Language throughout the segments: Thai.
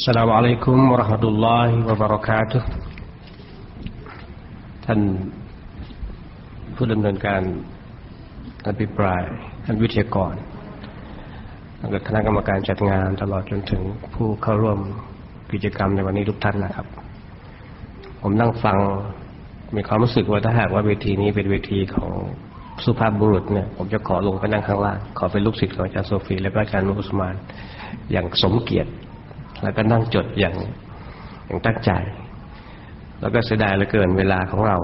السلام عليكم ورحمة الله وبركاته ท่านผู้ดำเนินการอภิปรายท่านวิทยากรแล้วก็คณะกรรมการจัดงานตลอดจนถึงผู้เข้าร่วมกิจกรรมในวันนี้ทุกท่านนะครับ ผมนั่งฟังมีความรู้สึกว่าถ้าหากว่าเวทีนี้เป็นเวทีของสุภาพบุรุษเนี่ย ผมจะขอลงไปนั่งข้างล่าง ขอเป็นลูกศิษย์ของอาจารย์โซฟี และก็อาจารย์นุสมาน อย่างสมเกียรติ แล้วก็นั่งจดอย่างอย่างตั้งใจ แล้วก็เสียดายเหลือเกินเวลาของเรา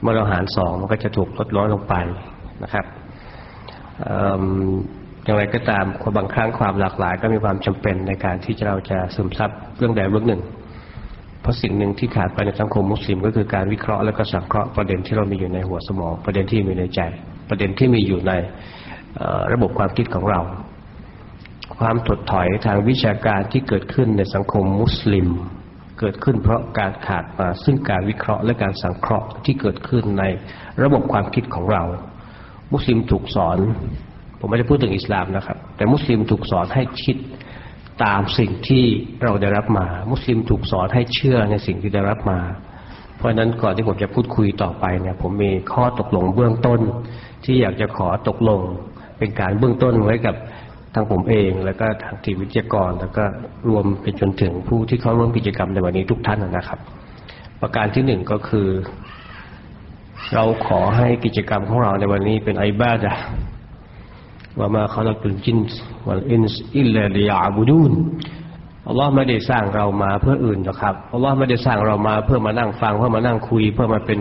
เมื่อเราหารสองมันก็จะถูกลดน้อยลงไปนะครับอย่างไรก็ตามบางครั้งความหลากหลาย ก็มีความจำเป็นในการที่เราจะซึมซับเรื่องใดเรื่องหนึ่ง เพราะสิ่งหนึ่งที่ขาดไปในสังคมมุสลิม ก็คือการวิเคราะห์และก็สังเคราะห์ประเด็นที่เรามีอยู่ในหัวสมอง ประเด็นที่มีในใจ ประเด็นที่มีอยู่ในระบบความคิดของเรา ความถดถอยทางวิชาการที่เกิดขึ้นในสังคมมุสลิม เกิดขึ้นเพราะการขาดมาซึ่งการวิเคราะห์และการสังเคราะห์ที่เกิดขึ้นในระบบความคิดของเรา มุสลิมถูกสอน ผมไม่ได้พูดถึงอิสลามนะครับ แต่มุสลิมถูกสอนให้คิดตามสิ่งที่เราได้รับมา มุสลิมถูกสอนให้เชื่อในสิ่งที่ได้รับมา เพราะฉะนั้นก่อนที่ผมจะพูดคุยต่อไปเนี่ย ผมมีข้อตกลงเบื้องต้น ที่อยากจะขอตกลงเป็นการเบื้องต้นไว้กับ ทางผมเองแล้วก็ทางทีมวิทยากร แล้วก็รวมไปจนถึงผู้ที่เข้าร่วมกิจกรรมในวันนี้ทุกท่านนะครับ ประการที่หนึ่งก็คือ เราขอให้กิจกรรมของเราในวันนี้เป็นไอบ้าดะว่ามาเขลักตุลจินวัลอินส์อิลลาลิยาบุดูนอัลลอฮ์ไม่ได้สร้างเรามาเพื่ออื่นหรอกครับอัลลอฮ์ไม่ได้สร้างเรามาเพื่อมานั่งฟังเพื่อมานั่งคุย เพื่อมาเป็น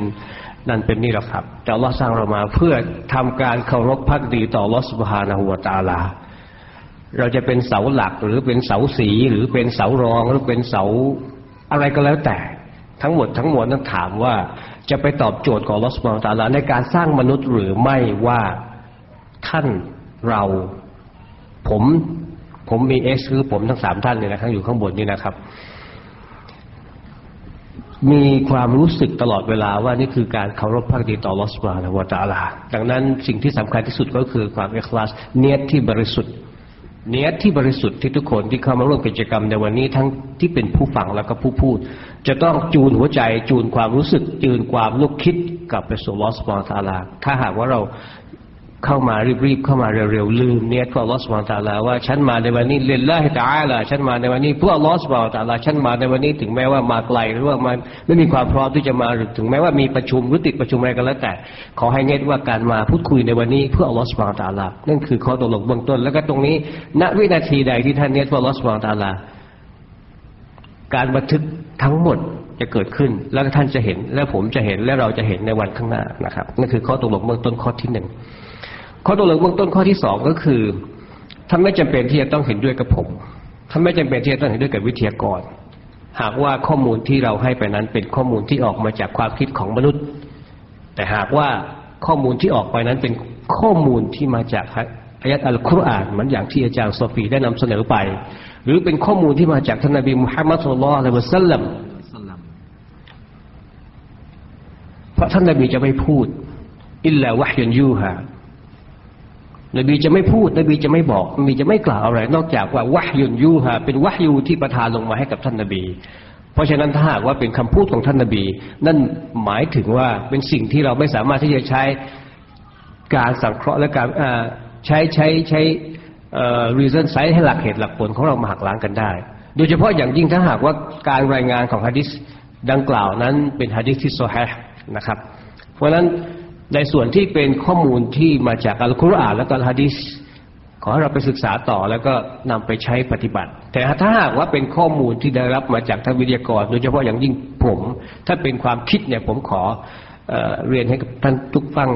นั่นเป็นนี่หรอกครับ แต่อัลลอฮ์สร้างเรามาเพื่อทำการเคารพพักดีต่ออัลลอฮ์สุบฮานะฮูวาตาลา เราจะเป็นเสาหลักหรือเป็นเสาสีหรือเป็นเสารองหรือเป็นเสาอะไรก็แล้วแต่ ทั้งหมดทั้งมวลนั้นถามว่าจะไปตอบโจทย์ของลอสุบฮาตาลาในการสร้างมนุษย์หรือไม่ว่าท่านเราผมผมมีเอสคือผมทั้งสามท่านเลยนะครับอยู่ข้างบนนี่นะครับ มีความรู้สึกตลอดเวลาว่านี่คือการเคารพพักดีต่อลอสบานะวตาลา ดังนั้นสิ่งที่สำคัญที่สุดก็คือความเอกลาสเนียที่บริสุทธิ์ เนื้อที่บริสุทธิ์ที่ทุกคนที่เข้ามาร่วมกิจกรรมในวันนี้ทั้งที่เป็นผู้ฟังแล้วก็ผู้พูด จะต้องจูนหัวใจจูนความรู้สึกจูนความลุกคิดกับไปสู่ลอสบอนะตาลา ถ้าหากว่าเรา เข้ามารีบๆเข้ามาเร็วๆลืมเนี่ยก็ลอสบานตาลาว่าฉันมาในวันนี้เล่นละให้ตายละฉันมาในวันนี้เพื่อลอสบานตาลาฉันมาในวันนี้ถึงแม้ว่ามาไกลหรือว่ามันไม่มีความพร้อมที่จะมาหรือถึงแม้ว่ามีประชุมหรือติดประชุมอะไรก็แล้วแต่ ขอให้เน้นว่าการมาพูดคุยในวันนี้เพื่อลอสบานตาลานั่นคือข้อตกลงเบื้องต้น แล้วก็ตรงนี้ ณวินาทีใดที่ท่านเน้นว่าลอสบานตาลาการบันทึกทั้งหมดจะเกิดขึ้น แล้วท่านจะเห็นและผมจะเห็นและเราจะเห็นในวันข้างหน้านะครับนั่นคือข้อตกลงเบื้องต้นข้อที่หนึ่ง ข้อตกลงเบื้องต้นข้อที่สองก็คือท่านไม่จำเป็นที่จะต้องเห็นด้วยกับผมท่านไม่จำเป็นที่จะต้องเห็นด้วยกับวิทยากร หากว่าข้อมูลที่เราให้ไปนั้นเป็นข้อมูลที่ออกมาจากความคิดของมนุษย์ แต่หากว่าข้อมูลที่ออกไปนั้นเป็นข้อมูลที่มาจากอายะอัลกุรอานเหมือนอย่างที่อาจารย์โซฟีได้นำเสนอไป หรือเป็นข้อมูลที่มาจากท่านนบีมุฮัมมัดสุลลัลละวสัลลัมเพราะท่านนบีจะไม่พูดอิลลาวะฮยุนยูฮา นบีจะไม่พูด นบีจะไม่บอก นบีจะไม่กล่าวอะไร นอกจากว่าวะยุนยูฮะเป็นวะยูที่ประทานลงมาให้กับท่านนบี เพราะฉะนั้นถ้าหากว่าเป็นคำพูดของท่านนบี นั่นหมายถึงว่าเป็นสิ่งที่เราไม่สามารถที่จะใช้การสังเคราะห์และการใช้ใช้ใช้ reason ไซให้หลักเหตุหลักผลของเรามาหักล้างกันได้ โดยเฉพาะอย่างยิ่งถ้าหากว่าการรายงานของฮะดิษดังกล่าวนั้นเป็นฮะดิษที่โซฮะนะครับ เพราะฉะนั้น ในส่วนที่เป็นข้อมูลที่มาจากอัลกุรอานและก็ฮะดิษขอให้เราไปศึกษาต่อแล้วก็นำไปใช้ปฏิบัติ แต่ถ้าหากว่าเป็นข้อมูลที่ได้รับมาจากทางวิทยากร โดยเฉพาะอย่างยิ่งผม ถ้าเป็นความคิดเนี่ยผมขอ เรียนให้กับท่านทุกฟัง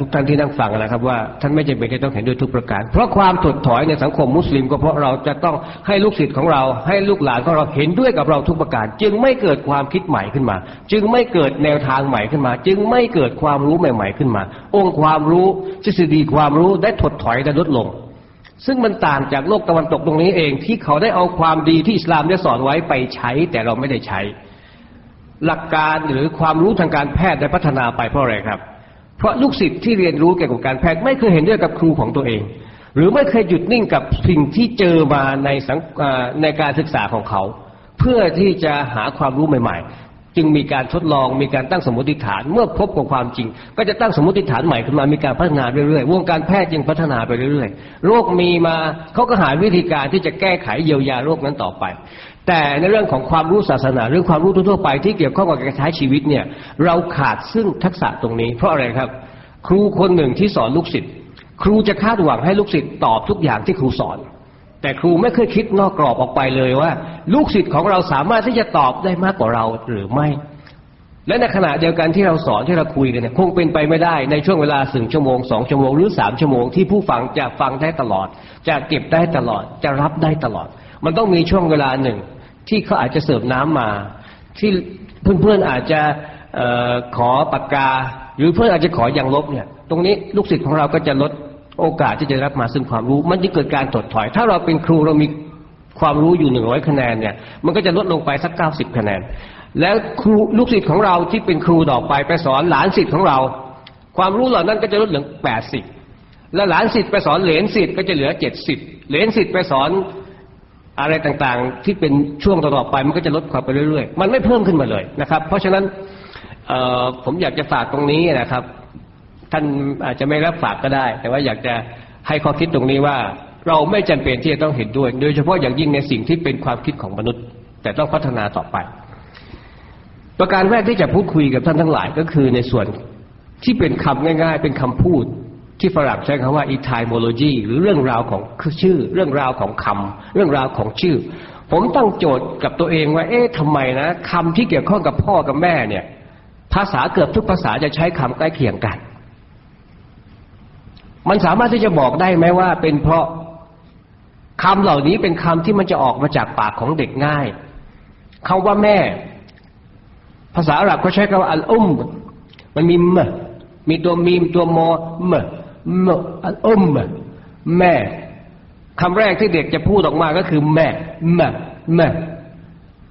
ทุกท่านที่นั่งฟังนะครับ ว่าท่านไม่จำเป็นที่ต้องเห็นด้วยทุกประการ เพราะความถดถอยในสังคมมุสลิมก็เพราะเราจะต้องให้ลูกศิษย์ของเรา ให้ลูกหลานของเราเห็นด้วยกับเราทุกประการ จึงไม่เกิดความคิดใหม่ขึ้นมา จึงไม่เกิดแนวทางใหม่ขึ้นมา จึงไม่เกิดความรู้ใหม่ ๆขึ้นมา องค์ความรู้ทฤษฎีความรู้ได้ถดถอยได้ลดลง ซึ่งมันต่างจากโลกตะวันตกตรงนี้เองที่เขาได้เอาความดีที่อิสลามได้สอนไว้ไปใช้ แต่เราไม่ได้ใช้ หลักการหรือความรู้ทางการแพทย์ได้พัฒนาไปเพราะอะไรครับ เพราะลูกศิษย์ที่เรียนรู้เกี่ยวกับการแพทย์ไม่เคยเห็นด้วยกับครูของตัวเอง หรือไม่เคยหยุดนิ่งกับสิ่งที่เจอมาในสังในการศึกษาของเขา เพื่อที่จะหาความรู้ใหม่ๆ จึงมีการทดลองมีการตั้งสมมติฐาน เมื่อพบกับความจริง ก็จะตั้งสมมติฐานใหม่ขึ้นมามีการพัฒนาเรื่อยๆวงการแพทย์จึงพัฒนาไปเรื่อยๆโรคมีมาเขาก็หาวิธีการที่จะแก้ไขเยียวยาโรคนั้นต่อไป แต่ในเรื่องของความรู้ศาสนาเรื่องความรู้ทั่วไปที่เกี่ยวข้องกับการใช้ชีวิตเนี่ยเราขาดซึ่งทักษะตรงนี้ เพราะอะไรครับ ครูคนหนึ่งที่สอนลูกศิษย์ครูจะคาดหวังให้ลูกศิษย์ตอบทุกอย่างที่ครูสอน แต่ครูไม่เคยคิดนอกกรอบออกไปเลยว่า ลูกศิษย์ของเราสามารถที่จะตอบได้มากกว่าเราหรือไม่ และในขณะเดียวกันที่เราสอนที่เราคุยกันเนี่ยคงเป็นไปไม่ได้ในช่วงเวลาสึงชั่วโมงสองชั่วโมงหรือสามชั่วโมงที่ผู้ฟังจะฟังได้ตลอด จะเก็บได้ตลอด จะรับได้ตลอด มันต้องมีช่วงเวลาหนึ่ง ที่เขาอาจจะเสิร์ฟน้ำมา ที่เพื่อนๆอาจจะออขอปากกา หรือเพื่อนอาจจะขออย่างลบเนี่ย ตรงนี้ลูกศิษย์ของเราก็จะลด โอกาสที่จะรับมาซึ่งความรู้ มันจะเกิดการถดถอย ถ้าเราเป็นครูเรามีความรู้อยู่หนึ่งร้อยคะแนนเนี่ย มันก็จะลดลงไปสักเก้าสิบคะแนน แล้วครูลูกศิษย์ของเราที่เป็นครูต่อไปไปสอนหลานศิษย์ของเรา ความรู้เหล่านั้นก็จะลดเหลือแปดสิบแล้วหลานศิษย์ไปสอนเหลนศิษย์ก็จะเหลือเจ็ดสิบเหลนศิษย์ไปสอนอะไรต่างๆ ที่เป็นช่วงต่อๆไปมันก็จะลดความไปเรื่อยๆ มันไม่เพิ่มขึ้นมาเลยนะครับ เพราะฉะนั้นผมอยากจะฝากตรงนี้นะครับ ท่านอาจจะไม่รับฝากก็ได้ แต่ว่าอยากจะให้ข้อคิดตรงนี้ว่า เราไม่จำเป็นที่จะต้องเห็นด้วย โดยเฉพาะอย่างยิ่งในสิ่งที่เป็นความคิดของมนุษย์ แต่ต้องพัฒนาต่อไป ประการแรกที่จะพูดคุยกับท่านทั้งหลายก็คือในส่วนที่เป็นคำง่าย ๆ เป็นคำพูดที่ฝรั่งใช้คำว่า etymology หรือเรื่องราวของชื่อ เรื่องราวของคำเรื่องราวของชื่อ ผมตั้งโจทย์กับตัวเองว่า เอ๊ะทำไมนะคำที่เกี่ยวข้องกับพ่อกับแม่เนี่ย ภาษาเกือบทุกภาษาจะใช้คำใกล้เคียงกัน มันสามารถที่จะบอกได้ไหมว่า เป็นเพราะคำเหล่านี้เป็นคำที่มันจะออกมาจากปากของเด็กง่ายคาว่าแม่ ภาษาอาหรับเขาใช้คำว่าอัลอุมมันมีมมีตัวมีมตัวมอมมอัลอุมแม่คำแรกที่เด็กจะพูดออกมาก็คือ แม่แม่แม่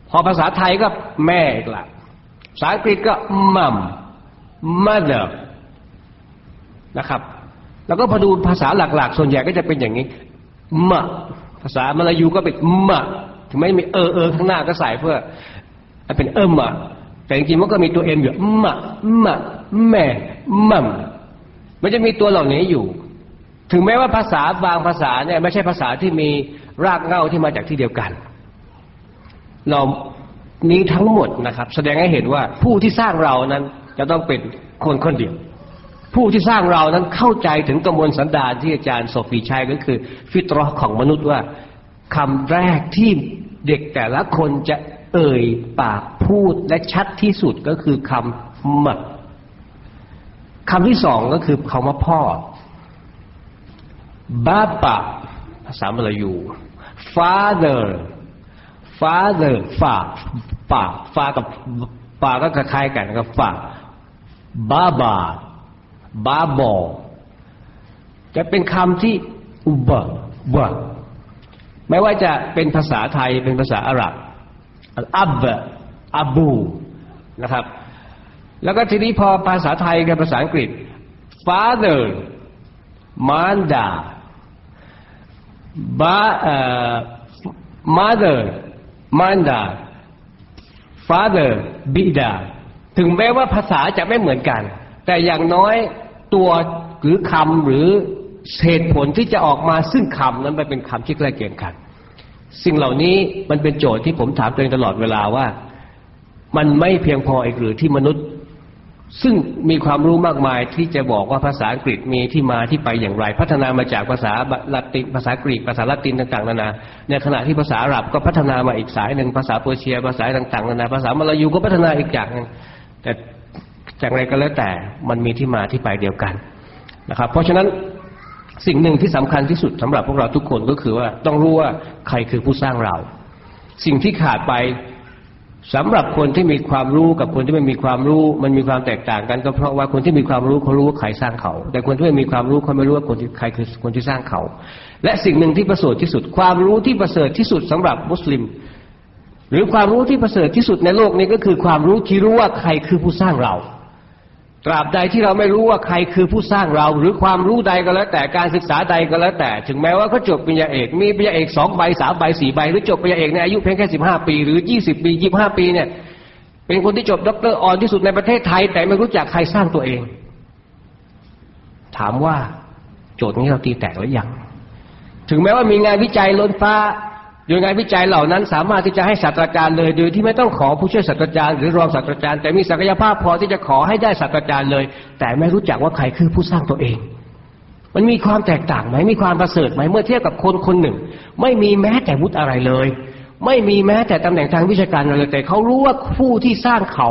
พอภาษาไทยก็แม่อีกละภาษาอังกฤษก็มัม mother นะครับ แล้วก็พอดูภาษาหลัก ๆ ส่วนใหญ่ก็จะเป็นอย่างนี้มะ ภาษามลายูก็เป็นมะถึงไม่มีเออเออข้างหน้าก็ใส่เพื่อเป็นเอิมะแต่จริงๆมันก็มีตัวเอ็มอยู่มะมะแม่มัมมันจะมีตัวเหล่านี้อยู่ ถึงแม้ว่าภาษาบางภาษาเนี่ยไม่ใช่ภาษาที่มีรากเหง้าที่มาจากที่เดียวกัน เรานี้ทั้งหมดนะครับ แสดงให้เห็นว่าผู้ที่สร้างเรานั้นจะต้องเป็นคนคนเดียว ผู้ที่สร้างเรานั้นเข้าใจถึงกระมวลสันดานที่อาจารย์โซฟีชัยก็คือ ฟิตรอของมนุษย์ว่าคำแรกที่เด็กแต่ละคนจะเอ่ยปากพูดและชัดที่สุดก็คือคำมะคำที่สองก็คือคำว่าพ่อบาปะภาษามลายู father father ฝาฝาฝากับฝาก็คล้ายกันกับฝาบาบา บาบอจะเป็นคำที่อุบะบะไม่ว่าจะเป็นภาษาไทยเป็นภาษาอาหรับอับบอับูนะครับ แล้วก็ทีนี้พอภาษาไทยกับภาษาอังกฤษ father manda บาเอ่อ mother manda father บิดา ถึงแม้ว่าภาษาจะไม่เหมือนกัน แต่อย่างน้อย ตัวหรือคำหรือเหตุผลที่จะออกมาซึ่งคำนั้นมันเป็นคำที่ใกล้เคียงกัน สิ่งเหล่านี้มันเป็นโจทย์ที่ผมถามตัวเองตลอดเวลาว่า มันไม่เพียงพออีกหรือที่มนุษย์ ซึ่งมีความรู้มากมายที่จะบอกว่าภาษาอังกฤษมีที่มาที่ไปอย่างไร พัฒนามาจากภาษาละตินภาษากรีกภาษาละตินต่างๆนานาในขณะที่ภาษาอาหรับก็พัฒนามาอีกสายหนึ่งภาษาเปอร์เซีย ภาษาต่างๆนานาภาษามลายูก็พัฒนาอีกอย่างนึงแต่ อย่างไรก็แล้วแต่มันมีที่มาที่ไปเดียวกันนะครับ เพราะฉะนั้นสิ่งหนึ่งที่สำคัญที่สุดสำหรับพวกเราทุกคนก็คือว่าต้องรู้ว่าใครคือผู้สร้างเรา สิ่งที่ขาดไปสำหรับคนที่มีความรู้กับคนที่ไม่มีความรู้ มันมีความแตกต่างกันก็เพราะว่าคนที่มีความรู้เขารู้ว่าใครสร้างเขา แต่คนที่ไม่มีความรู้เขาไม่รู้ว่าคนที่ใครคือคนที่สร้างเขา และสิ่งหนึ่งที่ประเสริฐที่สุด ความรู้ที่ประเสริฐที่สุดสำหรับมุสลิม หรือความรู้ที่ประเสริฐที่สุดในโลกนี้ก็คือความรู้ที่รู้ว่าใครคือผู้สร้างเรา ตราบใดที่เราไม่รู้ว่าใครคือผู้สร้างเรา หรือความรู้ใดก็แล้วแต่การศึกษาใดก็แล้วแต่ ถึงแม้ว่าเขาจบปริญญาเอกมีปริญญาเอกสองใบสามใบสี่ใบหรือจบปริญญาเอกในอายุเพียงแค่สิบห้าปี หรือยี่สิบปียี่บห้าปีเนี่ย เป็นคนที่จบด็อกเตอร์อ่อนที่สุดในประเทศไทย แต่ไม่รู้จักใครสร้างตัวเอง ถามว่าโจทย์นี้เราตีแตกหรือยังถึงแม้ว่ามีงานวิจัยล้นฟ้า โดยงานวิจัยเหล่านั้นสามารถที่จะให้ศาสตราจารย์เลย โดยที่ไม่ต้องขอผู้ช่วยศาสตราจารย์หรือรองศาสตราจารย์แต่มีศักยภาพพอที่จะขอให้ได้ศาสตราจารย์เลย แต่ไม่รู้จักว่าใครคือผู้สร้างตัวเอง มันมีความแตกต่างไหมมีความประเสริฐไหมเมื่อเทียบกับคนคนหนึ่ง ไม่มีแม้แต่วุฒิอะไรเลย ไม่มีแม้แต่ตำแหน่งทางวิชาการอะไรแต่เขารู้ว่าผู้ที่สร้างเขา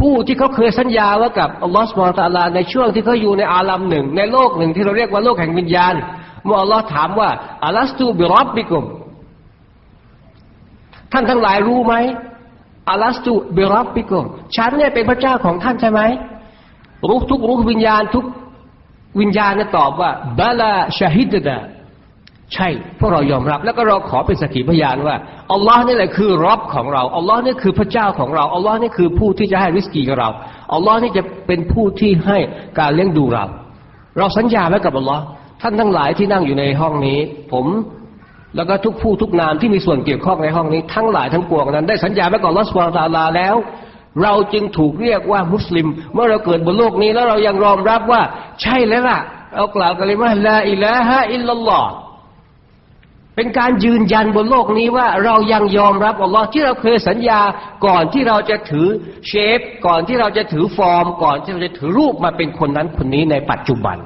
ผู้ที่เขาเคยสัญญาว่ากับอัลลอฮฺสุบานตะลาในช่วงที่เขาอยู่ในอาลัมหนึ่งในโลกหนึ่งที่เราเรียกว่าโลกแห่งวิญญาณเมื่ออัลลอฮ์ถามว่าอัลัสตูบิรอบบิกุม ท่านทั้งหลายรู้ไหมอัลัสตูบิรับบิกุมฉันเนี่ยเป็นพระเจ้าของท่านใช่ไหมรู้ทุกรู้วิญญาณทุกวิญญาณเนี่ยตอบว่าบาลาชาฮิดดะใช่พวกเรายอมรับ แล้วก็เราขอเป็นสักิพยานว่าอัลลอฮ์นี่แหละคือรับของเราอัลลอฮ์นี่คือพระเจ้าของเราอัลลอฮ์นี่คือผู้ที่จะให้ริสกีกับเราอัลลอฮ์นี่จะเป็นผู้ที่ให้การเลี้ยงดูเรา เราสัญญาไว้กับอัลลอฮ์ท่านทั้งหลายที่นั่งอยู่ในห้องนี้ ผม แล้วก็ทุกผู้ทุกนามที่มีส่วนเกี่ยวข้องในห้องนี้ทั้งหลายทั้งปวงนั้น ได้สัญญาไว้ก่อนลอสวาตาลาแล้ว เราจึงถูกเรียกว่ามุสลิม เมื่อเราเกิดบนโลกนี้แล้วเรายังรอมรับว่า ใช่แล้วล่ะเอากล่าวกันเลยว่าละอิละฮะอิลลัลลอฮ์เป็นการยืนยันบนโลกนี้ว่าเรายังยอมรับอัลลอฮ์ที่เราเคยสัญญาก่อนที่เราจะถือเชฟ ก่อนที่เราจะถือฟอร์ม ก่อนที่เราจะถือรูปมาเป็นคนนั้นคนนี้ในปัจจุบัน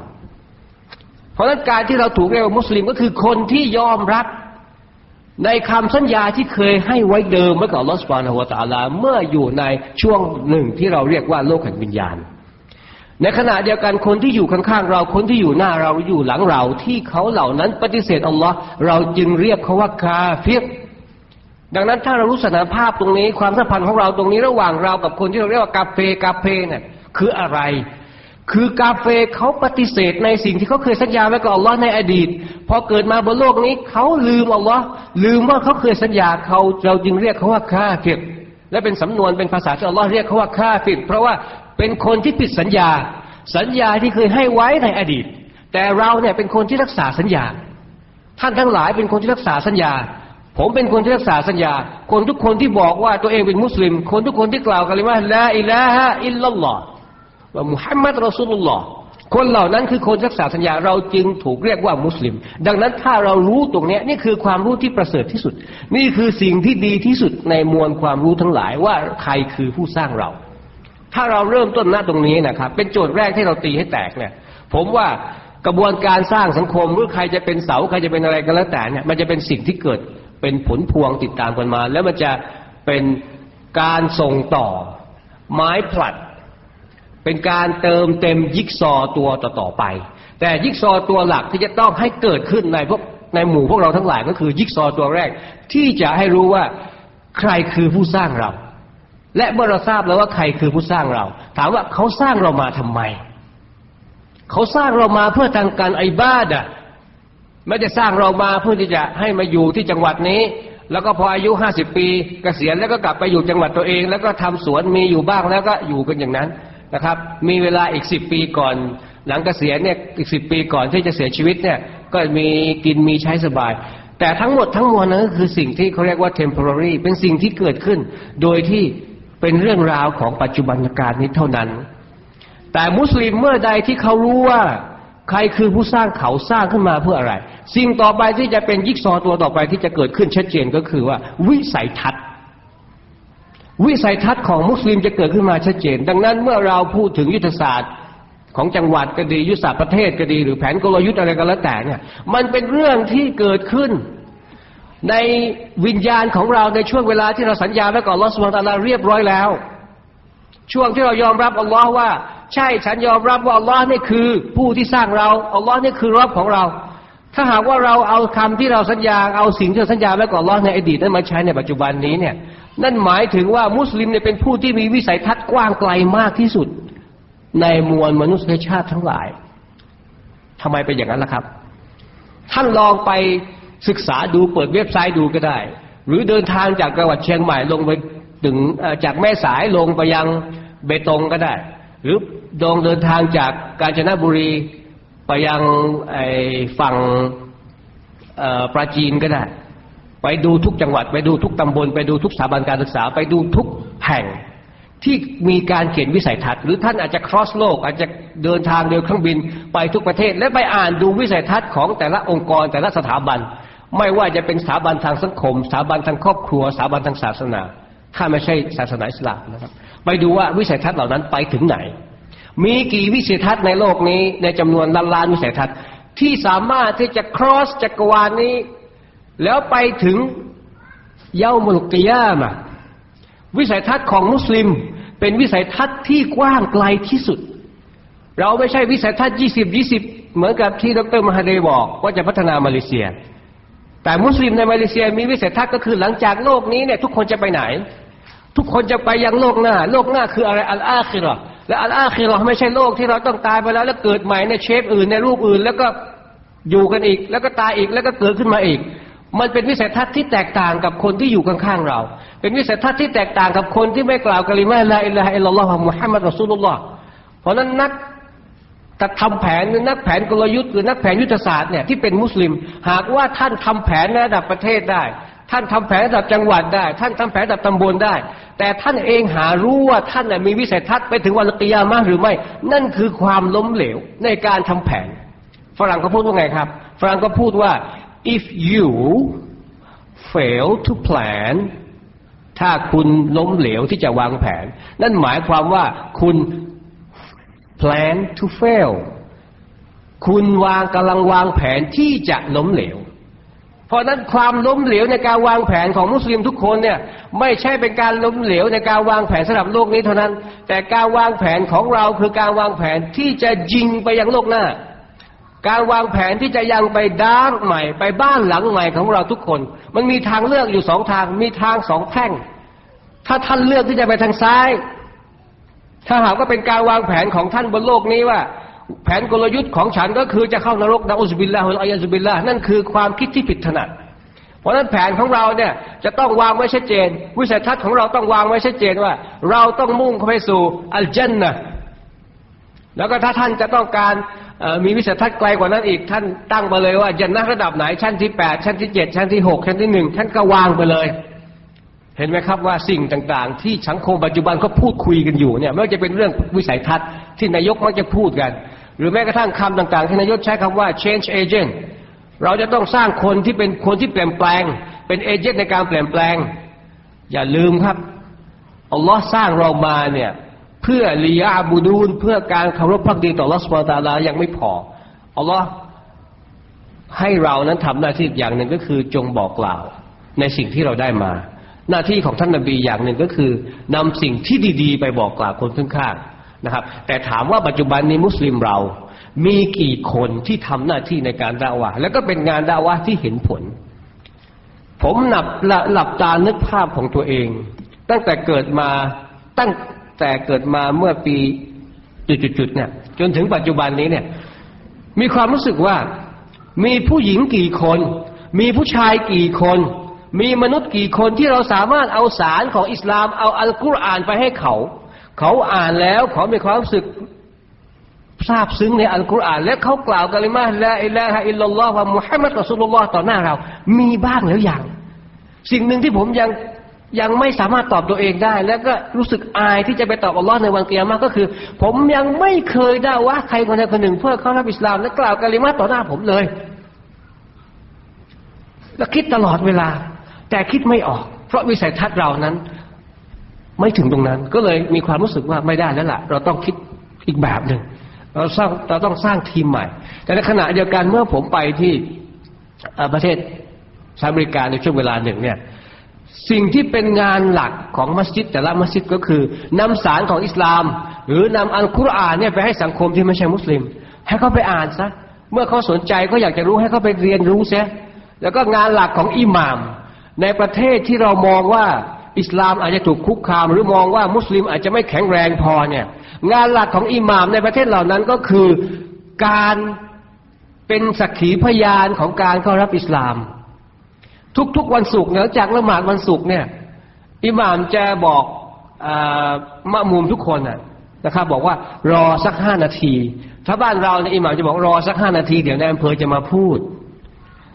ราะนั้นการที่เราถูกเรียกว่ามุสลิมก็คือคนที่ยอมรับในคำสัญญาที่เคยให้ไว้เดิมเมื่อก่อนลอสปานหัวตาลา เมื่ออยู่ในช่วงหนึ่งที่เราเรียกว่าโลกแห่งวิญญาณ ในขณะเดียวกันคนที่อยู่ข้างๆเราคนที่อยู่หน้าเราอยู่หลังเราที่เขาเหล่านั้นปฏิเสธอัลลอฮ์เราจึงเรียกเขาว่าคาเฟียดังนั้นถ้าเรารู้สถานภาพตรงนี้ความสัมพันธ์ของเราตรงนี้ระหว่างเรากับคนที่เราเรียกว่ากาเฟกาเฟเนี่ยคืออะไร คือกาเฟเขาปฏิเสธในสิ่งที่เขาเคยสัญญาไว้กับอัลลอฮ์ในอดีต พอเกิดมาบนโลกนี้เขาลืมอัลลอฮ์ลืมว่าเขาเคยสัญญาเขาเราจึงเรียกเขาว่าคาเฟและเป็นสำนวนเป็นภาษาที่อัลลอฮ์เรียกเขาว่าคาเฟเพราะว่าเป็นคนที่ผิดสัญญา สัญญาที่เคยให้ไว้ในอดีต แต่เราเนี่ยเป็นคนที่รักษาสัญญา ท่านทั้งหลายเป็นคนที่รักษาสัญญา ผมเป็นคนที่รักษาสัญญา คนทุกคนที่บอกว่าตัวเองเป็นมุสลิม คนทุกคนที่กล่าวกันเลยว่าละอิละฮะอิลลัลลอฮ์ ว่ามุฮัมมัดรอสูลุลลอฮ์คนเหล่านั้นคือคนรักษาสัญญาเราจึงถูกเรียกว่ามุสลิม ดังนั้นถ้าเรารู้ตรงนี้นี่คือความรู้ที่ประเสริฐที่สุด นี่คือสิ่งที่ดีที่สุดในมวลความรู้ทั้งหลายว่าใครคือผู้สร้างเรา ถ้าเราเริ่มต้นหน้าตรงนี้นะครับ เป็นโจทย์แรกที่เราตีให้แตกเนี่ยผมว่ากระบวนการสร้างสังคมหรือใครจะเป็นเสาใครจะเป็นอะไรก็แล้วแต่เนี่ยมันจะเป็นสิ่งที่เกิดเป็นผลพวงติดตามกันมา แล้วมันจะเป็นการส่งต่อไม้ผลัด เป็นการเติมเต็มยิกซอตัวต่อๆไป แต่ยิกซอตัวหลักที่จะต้องให้เกิดขึ้นในพวกในหมู่พวกเราทั้งหลายก็คือยิกซอตัวแรก ที่จะให้รู้ว่าใครคือผู้สร้างเรา และเมื่อเราทราบแล้วว่าใครคือผู้สร้างเรา ถามว่าเขาสร้างเรามาทำไม เขาสร้างเรามาเพื่อทางการไอ้บ้าดะไม่ได้สร้างเรามาเพื่อที่จะให้มาอยู่ที่จังหวัดนี้ แล้วก็พออายุห้าสิบปีกเกษียณแล้วก็กลับไปอยู่จังหวัดตัวเอง แล้วก็ทำสวนมีอยู่บ้างแล้วก็อยู่กันอย่างนั้น นะครับ มีเวลาอีกสิบปีก่อน หลังเกษียณเนี่ยอีกสิบปีก่อนที่จะเสียชีวิตเนี่ย ก็มีกินมีใช้สบาย แต่ทั้งหมดทั้งมวลนั้นก็คือสิ่งที่เขาเรียกว่า temporary เป็นสิ่งที่เกิดขึ้น โดยที่เป็นเรื่องราวของปัจจุบันการนี้เท่านั้น แต่มุสลิมเมื่อใดที่เขารู้ว่าใครคือผู้สร้างเขาสร้างขึ้นมาเพื่ออะไร สิ่งต่อไปที่จะเป็นยิกซอตัวต่อไปที่จะเกิดขึ้นชัดเจนก็คือว่าวิสัยทัศน์ วิสัยทัศน์ของมุสลิมจะเกิดขึ้นมาชัดเจน ดังนั้นเมื่อเราพูดถึงยุทธศาสตร์ของจังหวัดก็ดียุทธศาสตร์ประเทศก็ดี หรือแผนกลยุทธ์อะไรก็แล้วแต่เนี่ย มันเป็นเรื่องที่เกิดขึ้น ในวิญญาณของเราในช่วงเวลาที่เราสัญญาไว้ก่อนลอสวงตาลาเรียบร้อยแล้ว ช่วงที่เรายอมรับอัลลอฮ์ว่า ใช่ฉันยอมรับว่าอัลลอฮ์นี่คือ ผู้ที่สร้างเราอัลลอฮ์นี่คือรับของเรา ถ้าหากว่าเราเอาคำที่เราสัญญาเอาสิ่งที่เราสัญญาไว้ก่อนลลอฮ์ในอดีตนั้นมาใช้ในปัจจุบันนี้เนี่ยนั่นหมายถึงว่ามุสลิมเนี่ยเป็นผู้ที่มีวิสัยทัศน์กว้างไกลมากที่สุด ในมวลมนุษยชาติทั้งหลายทำไมเป็นอย่างนั้นล่ะครับ ท่านลองไปศึกษาดูเปิดเว็บไซต์ดูก็ได้ หรือเดินทางจากจังหวัดเชียงใหม่ลงไปถึงจากแม่สายลงไปยังเบตงก็ได้ หรือดงเดินทางจากกาญจนบุรี ไปยังไอ้ฝั่งปราจีนก็ได้ ไปดูทุกจังหวัด ไปดูทุกตำบล ไปดูทุกสถาบันการศึกษา ไปดูทุกแห่งที่มีการเขียนวิสัยทัศน์หรือท่านอาจจะ cross โลก อาจจะเดินทางโดยเครื่องบินไปทุกประเทศ และไปอ่านดูวิสัยทัศน์ของแต่ละองค์กรแต่ละสถาบัน ไม่ว่าจะเป็นสถาบันทางสังคม สถาบันทางครอบครัว สถาบันทางศาสนา ถ้าไม่ใช่ศาสนาอิสลามนะครับ ไปดูว่าวิสัยทัศน์เหล่านั้นไปถึงไหน มีกี่วิสัยทัศน์ในโลกนี้ในจำนวนล้านล้านวิสัยทัศน์ ที่สามารถที่จะ cross จักรวาลนี้ แล้วไปถึงเย้ามุลกิยามะวิสัยทัศน์ของมุสลิม เป็นวิสัยทัศน์ที่กว้างไกลที่สุด เราไม่ใช่วิสัยทัศน์ยี่สิบยี่สิบเหมือนกับที่ดรมหาเดบอกว่าจะพัฒนามาเลเซีย แต่มุสลิมในมาเลเซียมีวิสัยทัศน์ก็คือหลังจากโลกนี้เนี่ยทุกคนจะไปไหน ทุกคนจะไปยังโลกหน้า โลกหน้าคืออะไรอัลอาคิรอ และอัลอาคิรอไม่ใช่โลกที่เราต้องตายไปแล้วแล้วเกิดใหม่ในเชฟอื่นในรูปอื่น แล้วก็อยู่กันอีก แล้วก็ตายอีกแล้วก็เกิดขึ้นมาอีก มันเป็นวิสัยทัศน์ที่แตกต่างกับคนที่อยู่ข้างๆเรา เป็นวิสัยทัศน์ที่แตกต่างกับคนที่ไม่กล่าวกะลิมาลาอิลลาฮิลลอฮ์มุฮัมมัดรอซูลุลลอฮ์เพราะนั้นนักกทำแผนหรือนักแผนกลยุทธ์หรือนักแผนยุทธศาสตร์เนี่ยที่เป็นมุสลิม หากว่าท่านทำแผนในระดับประเทศได้ ท่านทำแผนระดับจังหวัดได้ ท่านทำแผนระดับตำบลได้ แต่ท่านเองหารู้ว่าท่านมีวิสัยทัศน์ไปถึงวันกิยามะหรือไม่ นั่นคือความล้มเหลวในการทำแผน ฝรั่งเขาพูดว่าไงครับ ฝรั่งก็พูดว่า if you fail to plan ถ้าคุณล้มเหลวที่จะวางแผน นั่นหมายความว่าคุณ plan to fail คุณวางกำลังวางแผนที่จะล้มเหลว เพราะนั้นความล้มเหลวในการวางแผนของมุสลิมทุกคนเนี่ยไม่ใช่เป็นการล้มเหลวในการวางแผนสำหรับโลกนี้เท่านั้น แต่การวางแผนของเราคือการวางแผนที่จะยิงไปยังโลกหน้า การวางแผนที่จะยังไปด้านใหม่ ไปบ้านหลังใหม่ของเราทุกคน มันมีทางเลือกอยู่สองทางมีทางสองแท่ง ถ้าท่านเลือกที่จะไปทางซ้าย ถ้าหากว่าเป็นการวางแผนของท่านบนโลกนี้ว่า แผนกลยุทธ์ของฉันก็คือจะเข้านรกนะอุสบิลลาฮุลอายซุบิลลานั่นคือความคิดที่ผิดถนัด เพราะนั้นแผนของเราเนี่ยจะต้องวางไว้ชัดเจน วิสัยทัศน์ของเราต้องวางไว้ชัดเจนว่า เราต้องมุ่งไปสู่อัลจันนะแล้วก็ถ้าท่านจะต้องการมีวิสัยทัศน์ไกลกว่านั้นอีก ท่านตั้งมาเลยว่าจะนักระดับไหนชั้นที่แปดชั้นที่เจ็ดชั้นที่หกชั้นที่หนึ่งท่านก็วางไปเลยเห็นไหมครับว่าสิ่งต่างๆ ที่สังคมปัจจุบันเขาพูดคุยกันอยู่เนี่ยไม่ว่าจะเป็นเรื่องวิสัยทัศน์ที่นายกมักจะพูดกัน รือแม้กระทั่งคำต่างๆ ที่นายกใช้คำว่า change agent เราจะต้องสร้างคนที่เป็นคนที่เปลี่ยนแปลง เป็นเอเจนต์ในการเปลี่ยนแปลง อย่าลืมครับอัลลอฮ์สร้างเรามาเนี่ยเพื่อลียาบูดูนเพื่อการเคารพพักดีต่อลอสปาตาลายังไม่พออัลลอฮ์ให้เรานั้นทำหน้าที่อย่างหนึ่งก็คือจงบอกกล่าว ในสิ่งที่เราได้มา หน้าที่ของท่านนบีอย่างหนึ่งก็คือนำสิ่งที่ดี ๆ ไปบอกกล่าวคนข้างๆ นะครับ แต่ถามว่าปัจจุบันนี้มุสลิมเรา มีกี่คนที่ทำหน้าที่ในการด่าวะแล้วก็เป็นงานด่าวะที่เห็นผล ผมหลับหลับตานึกภาพของตัวเอง ตั้งแต่เกิดมาตั้งแต่เกิดมาเมื่อปีจุดๆเนี่ย จนถึงปัจจุบันนี้เนี่ย มีความรู้สึกว่ามีผู้หญิงกี่คน มีผู้ชายกี่คน มีมนุษย์กี่คนที่เราสามารถเอาสารของอิสลามเอาอัลกุรอานไปให้เขา เขาอ่านแล้วเขามีความรู้สึกทราบซึ้งในอัลกุรอาน และเขากล่าวกะลิมาละอิลาฮะอิลลัลลอฮ์วะมุฮัมมัดรอสุลลอฮ์ต่อหน้าเรา มีบ้างแล้วอย่าง สิ่งหนึ่งที่ผมยังยังไม่สามารถตอบตัวเองได้ แล้วก็รู้สึกอายที่จะไปตอบอัลลอฮ์ในวันเกียรมาก็คือ ผมยังไม่เคยได้ว่าใครคนใดคนหนึ่งเพื่อเข้ารับอิสลาม และกล่าวกะลิมาต่อหน้าผมเลย แล้วคิดตลอดเวลา แต่คิดไม่ออก เพราะวิสัยทัศน์เรานั้น ไม่ถึงตรงนั้น ก็เลยมีความรู้สึกว่าไม่ได้แล้วล่ะ เราต้องคิดอีกแบบหนึ่งเราสร้างเราต้องสร้างทีมใหม่ แต่ในขณะเดียวกันเมื่อผมไปที่ประเทศสหรัฐอเมริกาในช่วงเวลาหนึ่งเนี่ยสิ่งที่เป็นงานหลักของมัสยิดแต่ละมัสยิดก็คือนำสารของอิสลาม หรือนำอัลกุรอานเนี่ยไปให้สังคมที่ไม่ใช่มุสลิม ให้เขาไปอ่านซะเมื่อเขาสนใจก็อยากจะรู้ให้เขาไปเรียนรู้เสียแล้วก็งานหลักของอิหมาม ในประเทศที่เรามองว่า อิสลามอาจจะถูกคุกคาม หรือมองว่ามุสลิมอาจจะไม่แข็งแรงพอเนี่ย งานหลักของอิหม่ามในประเทศเหล่านั้นก็คือการเป็นสักขีพยานของการเข้ารับอิสลาม ทุกๆวันศุกร์หลังจากละหมาดวันศุกร์เนี่ย อิหม่ามจะบอกอมะมุมทุกคนะนะครับ บอกว่ารอสักห้านาที ถ้าบ้านเราเนี่ยอิหม่ามจะบอกรอสักห้านาที เดี๋ยวนายอำเภอจะมาพูด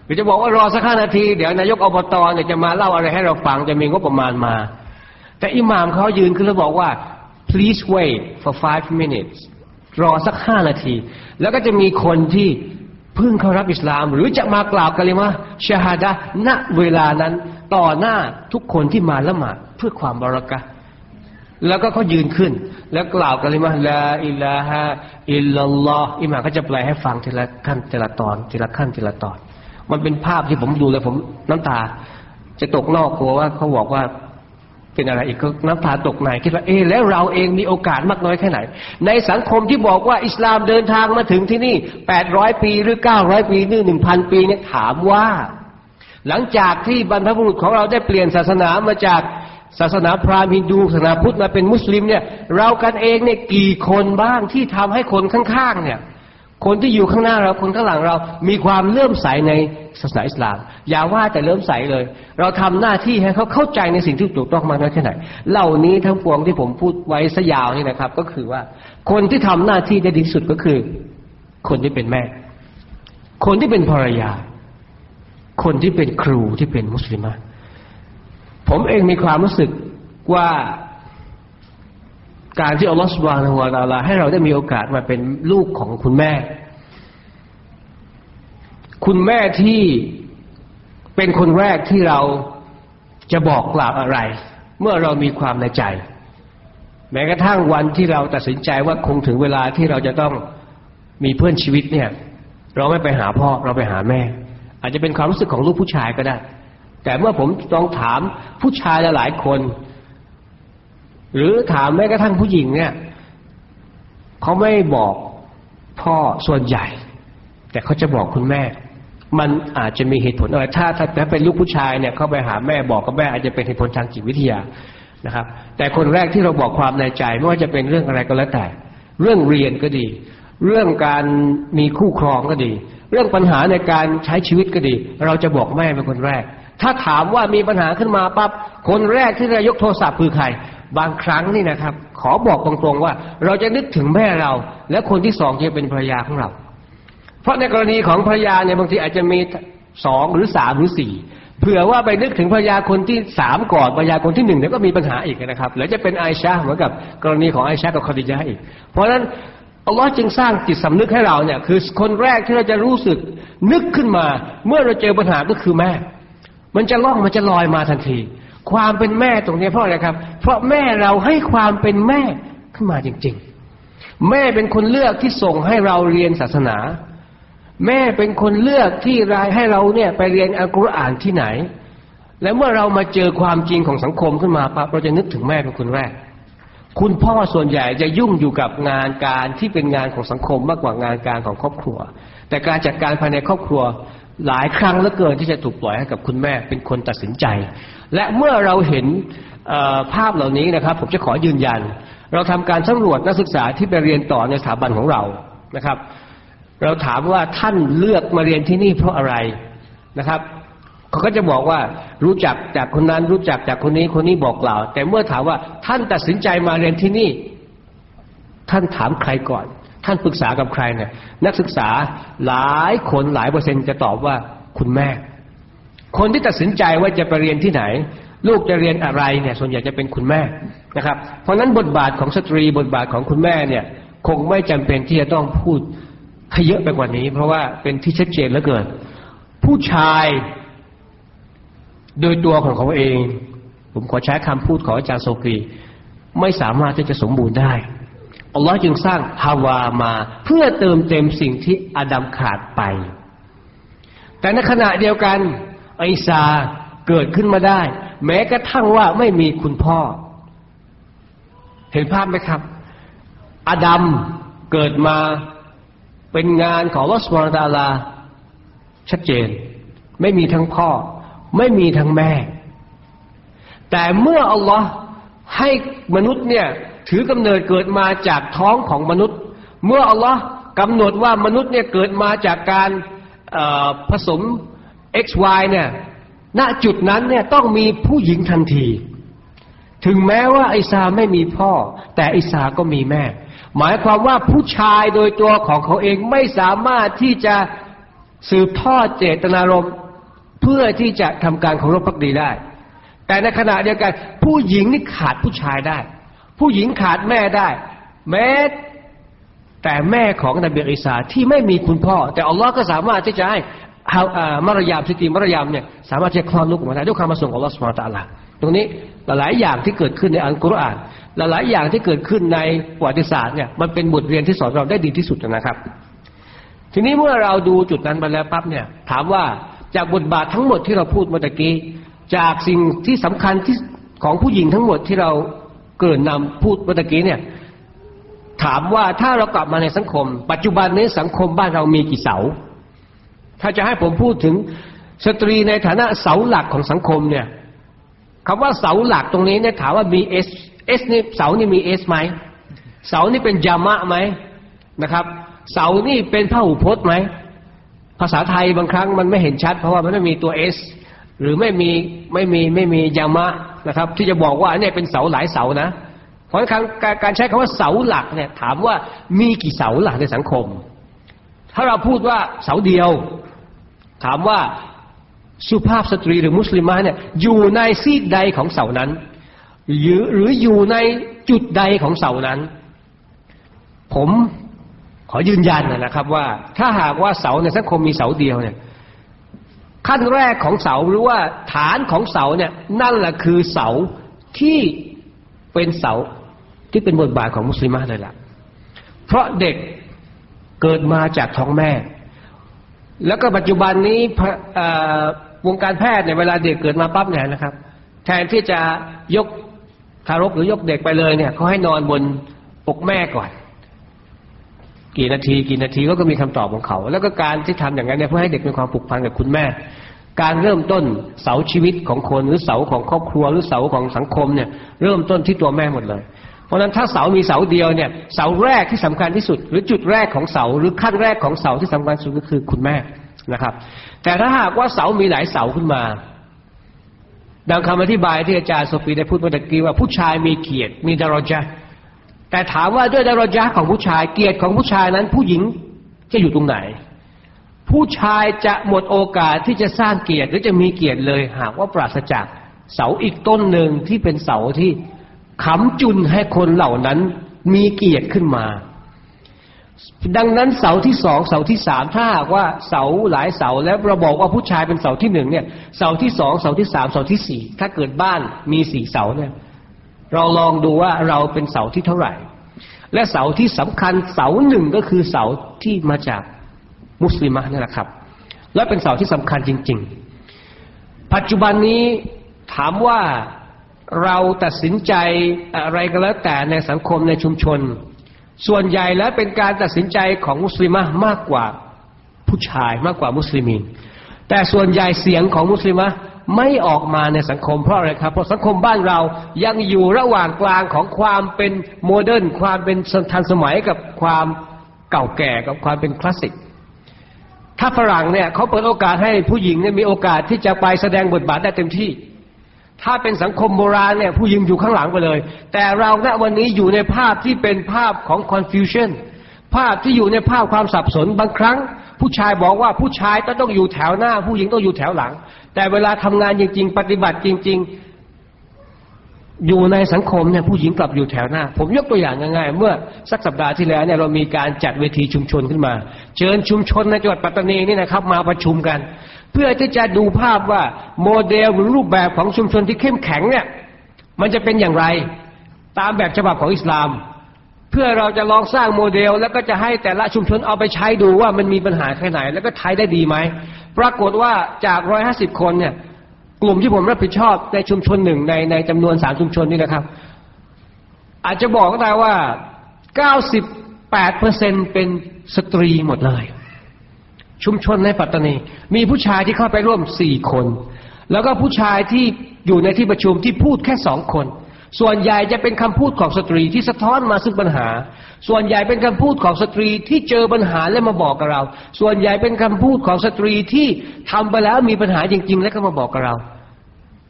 หรือจะบอกว่ารอสักห้านาที เดี๋ยวนายกอบตเนี่ยจะมาเล่าอะไรให้เราฟังจะมีงบประมาณมา แต่อิหม่ามเขายืนขึ้นแล้วบอกว่า please wait for five minutes รอสักห้านาที แล้วก็จะมีคนที่เพิ่งเข้ารับอิสลาม หรือจะมากล่าวกันเลยว่าชาฮาดะณเวลานั้น ต่อหน้าทุกคนที่มาละหมาดเพื่อความบรักะแล้วก็เขายืนขึ้น แล้วกล่าวกันเลยว่าลาอิลาฮะอิลลัลลอฮ์อิหม่ามก็จะแปลให้ฟังทีละขั้นทีละตอนทีละขั้นทีละตอน มันเป็นภาพที่ผมดูเลยผมน้ำตา จะตกนอกกลัวว่าเขาบอกว่าเป็นอะไรอีกก็น้ำตาตกในคิดว่าเออแล้วเราเองมีโอกาสมากน้อยแค่ไหน ในสังคมที่บอกว่าอิสลามเดินทางมาถึงที่นี่แปดร้อยปีหรือเก้าร้อยปีหรือหนึ่งพันปีเนี่ยถามว่า หลังจากที่บรรพบุรุษของเราได้เปลี่ยนศาสนามาจากศาสนาพราหมณ์ฮินดูศาสนาพุทธมาเป็นมุสลิมเนี่ย เรากันเองเนี่ยกี่คนบ้างที่ทำให้คนข้างๆเนี่ย คนที่อยู่ข้างหน้าเราคนข้างหลังเรามีความเลื่อมใสในศาสนาอิสลาม อย่าว่าแต่เลื่อมใสเลย เราทำหน้าที่ให้เขาเข้าใจในสิ่งที่ถูกต้องมากน้อยแค่ไหนเหล่านี้ทั้งปวงที่ผมพูดไว้สยาวนี่นะครับ ก็คือว่า คนที่ทำหน้าที่ได้ดีที่สุดก็คือ คนที่เป็นแม่ คนที่เป็นภรรยา คนที่เป็นครูที่เป็นมุสลิมะผมเองมีความรู้สึกว่า การที่อัลลอฮฺสุบานหัวตาลาให้เราได้มีโอกาสมาเป็นลูกของคุณแม่ คุณแม่ที่เป็นคนแรกที่เราจะบอกกล่าวอะไร เมื่อเรามีความในใจ แม้กระทั่งวันที่เราตัดสินใจว่าคงถึงเวลาที่เราจะต้องมีเพื่อนชีวิตเนี่ย เราไม่ไปหาพ่อเราไปหาแม่ อาจจะเป็นความรู้สึกของลูกผู้ชายก็ได้ แต่เมื่อผมลองถามผู้ชายหลายคน หรือถามแม้กระทั่งผู้หญิงเนี่ยเขาไม่บอกพ่อส่วนใหญ่ แต่เขาจะบอกคุณแม่ มันอาจจะมีเหตุผลอะไรถ้าถ้าเป็นลูกผู้ชายเนี่ย เขาไปหาแม่บอกกับแม่อาจจะเป็นเหตุผลทางจิตวิทยานะครับ แต่คนแรกที่เราบอกความในใจไม่ว่าจะเป็นเรื่องอะไรก็แล้วแต่ เรื่องเรียนก็ดี เรื่องการมีคู่ครองก็ดี เรื่องปัญหาในการใช้ชีวิตก็ดี เราจะบอกแม่เป็นคนแรก ถ้าถามว่ามีปัญหาขึ้นมาปั๊บคนแรกที่จะยกโทรศัพท์คือใคร บางครั้งนี่นะครับ ขอบอกตรงๆว่า เราจะนึกถึงแม่เรา และคนที่สองจะเป็นภรรยาของเรา เพราะในกรณีของภรรยาเนี่ยบางทีอาจจะมีสองหรือสามหรือสี่เผื่อว่าไปนึกถึงภรรยาคนที่สามก่อนภรรยาคนที่หนึ่งเดี๋ยวก็มีปัญหาอีกนะครับแล้วจะเป็นไอชาเหมือนกับกรณีของไอชากับคอดิยาอีก เพราะฉะนั้นอัลลอฮ์จึงสร้างจิตสำนึกให้เราเนี่ยคือคนแรกที่เราจะรู้สึกนึกขึ้นมา เมื่อเราเจอปัญหาก็คือแม่ มันจะล่องมันจะลอยมาทันที ความเป็นแม่ตรงนี้เพราะอะไรครับ เพราะแม่เราให้ความเป็นแม่ขึ้นมาจริง ๆ แม่เป็นคนเลือกที่ส่งให้เราเรียนศาสนา แม่เป็นคนเลือกที่รายให้เราเนี่ยไปเรียนอัลกุรอานที่ไหน และเมื่อเรามาเจอความจริงของสังคมขึ้นมาปั๊บเราจะนึกถึงแม่เป็นคนแรก คุณพ่อส่วนใหญ่จะยุ่งอยู่กับงานการที่เป็นงานของสังคมมากกว่างานการของครอบครัว แต่การจัดการภายในครอบครัวหลายครั้งเหลือเกินที่จะถูกปล่อยให้กับคุณแม่เป็นคนตัดสินใจ และเมื่อเราเห็นภาพเหล่านี้นะครับ ผมจะขอยืนยัน เราทำการสำรวจนักศึกษาที่ไปเรียนต่อในสถาบันของเรานะครับ เราถามว่าท่านเลือกมาเรียนที่นี่เพราะอะไรนะครับเขาก็จะบอกว่ารู้จักจากคนนั้นรู้จักจากคนนี้คนนี้บอกกล่าว แต่เมื่อถามว่าท่านตัดสินใจมาเรียนที่นี่ ท่านถามใครก่อน ท่านปรึกษากับใครเนี่ยนักศึกษาหลายคนหลายเปอร์เซ็นต์จะตอบว่าคุณแม่ คนที่ตัดสินใจว่าจะไปเรียนที่ไหน ลูกจะเรียนอะไรเนี่ย ส่วนใหญ่จะเป็นคุณแม่นะครับ เพราะนั้นบทบาทของสตรีบทบาทของคุณแม่เนี่ย คงไม่จำเป็นที่จะต้องพูดให้เยอะไปกว่านี้ เพราะว่าเป็นที่ชัดเจนเหลือเกินผู้ชายโดยตัวของเขาเอง ผมขอใช้คำพูดของอาจารย์โซกีไม่สามารถที่จะสมบูรณ์ได้อัลลอฮ์จึงสร้างฮาวามา เพื่อเติมเต็มสิ่งที่อาดัมขาดไป แต่ในขณะเดียวกัน ไอซาเกิดขึ้นมาได้ แม้กระทั่งว่าไม่มีคุณพ่อ เห็นภาพไหมครับ อาดัมเกิดมาเป็นงานของลอสวาตาลา ชัดเจน ไม่มีทั้งพ่อ ไม่มีทั้งแม่ แต่เมื่ออัลลอฮ์ให้มนุษย์เนี่ยถือกำเนิดเกิดมาจากท้องของมนุษย์ เมื่ออัลลอฮ์กำหนดว่ามนุษย์เนี่ยเกิดมาจากการผสม XY เนี่ย ณจุดนั้นเนี่ยต้องมีผู้หญิงทันที ถึงแม้ว่าไอิสาไม่มีพ่อ แต่ไอิสาก็มีแม่ หมายความว่าผู้ชายโดยตัวของเขาเองไม่สามารถที่จะสืบทอดเจตนารมณ์เพื่อที่จะทำการเคารพพักดีได้ แต่ในขณะเดียวกัน ผู้หญิงนี่ขาดผู้ชายได้ ผู้หญิงขาดแม่ได้ แม้แต่แม่ของนบีอิสาที่ไม่มีคุณพ่อ แต่อัลลอฮ์ก็สามารถที่จะให้ มารยามสติมารยามเนี่ยสามารถจะคลอดลูกออกมาได้ด้วยความประสงค์ของอัลลอฮ์สุบฮานตะลาตรงนี้หลายอย่างที่เกิดขึ้นในอัลกุรอานหลายอย่างที่เกิดขึ้นในประวัติศาสตร์เนี่ยมันเป็นบทเรียนที่สอนเราได้ดีที่สุดนะครับ ทีนี้เมื่อเราดูจุดนั้นไปแล้วปั๊บเนี่ย ถามว่าจากบทบาททั้งหมดที่เราพูดเมื่อกี้ จากสิ่งที่สำคัญที่ของผู้หญิงทั้งหมดที่เราเกิดนำพูดเมื่อกี้เนี่ยถามว่าถ้าเรากลับมาในสังคม ปัจจุบันนี้สังคมบ้านเรามีกี่เสา ถ้าจะให้ผมพูดถึงสตรีในฐานะเสาหลักของสังคมเนี่ยคำว่าเสาหลักตรงนี้เนี่ยถามว่ามี S S นี่เสานี่มี S ไหมเสานี่เป็น جمع ไหมนะครับ เสานี่เป็นพระหูพจน์ไหมภาษาไทยบางครั้งมันไม่เห็นชัด เพราะว่ามันไม่มีตัว Sหรือไม่มีไม่มีไม่มียามะนะครับ ที่จะบอกว่าเนี่ยเป็นเสาหลายเสานะเพราะการการใช้คำว่าเสาหลักเนี่ยถามว่ามีกี่เสาหลักในสังคม ถ้าเราพูดว่าเสาเดียว ถามว่าสุภาพสตรีหรือมุสลิมเนี่ยอยู่ในซีกใดของเสานั้น หรือหรืออยู่ในจุดใดของเสานั้น ผมขอยืนยันนะครับว่าถ้าหากว่าเสาในสังคมมีเสาเดียวเนี่ยขั้นแรกของเสาหรือว่าฐานของเสาเนี่ยนั่นแหละคือเสาที่เป็นเสาที่เป็นบทบาทของมุสลิมเลยล่ะเพราะเด็กเกิดมาจากท้องแม่ แล้วก็ปัจจุบันนี้วงการแพทย์เนี่ยเวลาเด็กเกิดมาปั๊บเนี่ยนะครับ แทนที่จะยกทารกหรือยกเด็กไปเลยเนี่ยเขาให้นอนบนอกแม่ก่อน กี่นาทีกี่นาทีก็มีคำตอบของเขา แล้วก็การที่ทำอย่างนั้นเนี่ยเพื่อให้เด็กมีความผูกพันกับคุณแม่ การเริ่มต้นเสาชีวิตของคนหรือเสาของครอบครัวหรือเสาของสังคมเนี่ย เริ่มต้นที่ตัวแม่หมดเลย เพราะนั้นถ้าเสามีเสาเดียวเนี่ยเสาแรกที่สำคัญที่สุด หรือจุดแรกของเสาหรือขั้นแรกของเสาที่สำคัญสุดก็คือคุณแม่นะครับ แต่ถ้าหากว่าเสามีหลายเสาขึ้นมาดังคำอธิบายที่อาจารย์โซฟีได้พูดเมื่อกี้ว่าผู้ชายมีเกียรติมีดารจาแต่ถามว่าด้วยดารจาของผู้ชายเกียรติของผู้ชายนั้น ผู้หญิงจะอยู่ตรงไหน ผู้ชายจะหมดโอกาสที่จะสร้างเกียรติหรือจะมีเกียรติเลย หากว่าปราศจากเสาอีกต้นหนึ่งที่เป็นเสาที่ ขำจุนให้คนเหล่านั้นมีเกียรติขึ้นมา ดังนั้นเสาที่สองเสาที่สามถ้าหากว่าเสาหลายเสาแล้วเราบอกว่าผู้ชายเป็นเสาที่หนึ่งเนี่ย เสาที่สองเสาที่สามเสาที่สี่ถ้าเกิดบ้านมีสี่เสาเนี่ย เราลองดูว่าเราเป็นเสาที่เท่าไหร่ และเสาที่สำคัญเสาหนึ่งก็คือเสาที่มาจากมุสลิมนี่แหละครับ และเป็นเสาที่สำคัญจริง ๆ ปัจจุบันนี้ถามว่า เราตัดสินใจอะไรก็แล้วแต่ในสังคมในชุมชน ส่วนใหญ่แล้วเป็นการตัดสินใจของมุสลิมมากกว่าผู้ชายมากกว่ามุสลิมินแต่ส่วนใหญ่เสียงของมุสลิมไม่ออกมาในสังคมเพราะอะไรครับ เพราะสังคมบ้านเรายังอยู่ระหว่างกลางของความเป็น modern ความเป็นทันสมัยกับความเก่าแก่กับความเป็นคลาสสิกถ้าฝรั่งเนี่ยเขาเปิดโอกาสให้ผู้หญิงเนี่ยมีโอกาสที่จะไปแสดงบทบาทได้เต็มที่ ถ้าเป็นสังคมโบราณเนี่ยผู้หญิงอยู่ข้างหลังไปเลย แต่เราณวันนี้อยู่ในภาพที่เป็นภาพของ confusion ภาพที่อยู่ในภาพความสับสนบางครั้ง ผู้ชายบอกว่าผู้ชายต้องอยู่แถวหน้า ผู้หญิงต้องอยู่แถวหลัง แต่เวลาทำงานจริง ๆ ปฏิบัติจริง ๆ อยู่ในสังคมเนี่ยผู้หญิงกลับอยู่แถวหน้า ผมยกตัวอย่างง่ายๆ เมื่อสักสัปดาห์ที่แล้วเนี่ยเรามีการจัดเวทีชุมชนขึ้นมา เชิญชุมชนในจังหวัดปัตตานีนี่นะครับ มาประชุมกัน เพื่อที่จะดูภาพว่าโมเดลหรือรูปแบบของชุมชนที่เข้มแข็งเนี่ยมันจะเป็นอย่างไรตามแบบฉบับของอิสลาม เพื่อเราจะลองสร้างโมเดล แล้วก็จะให้แต่ละชุมชนเอาไปใช้ดูว่ามันมีปัญหาแค่ไหน แล้วก็ใช้ได้ดีไหมปรากฏว่าจากร้อยห้าสิบคนเนี่ย กลุ่มที่ผมรับผิดชอบในชุมชนหนึ่งในในจำนวนสามชุมชนนี่นะครับ อาจจะบอกก็ได้ว่าเก้าสิบแปดเปอร์เซ็นเป็นสตรีหมดเลย ชุมชนในปัตตานี มีผู้ชายที่เข้าไปร่วมสี่คน แล้วก็ผู้ชายที่อยู่ในที่ประชุมที่พูดแค่สองคน ส่วนใหญ่จะเป็นคำพูดของสตรีที่สะท้อนมาซึ่งปัญหา ส่วนใหญ่เป็นคำพูดของสตรีที่เจอปัญหาและมาบอกกับเรา ส่วนใหญ่เป็นคำพูดของสตรีที่ทำไปแล้วมีปัญหาจริง ๆ และก็มาบอกกับเรา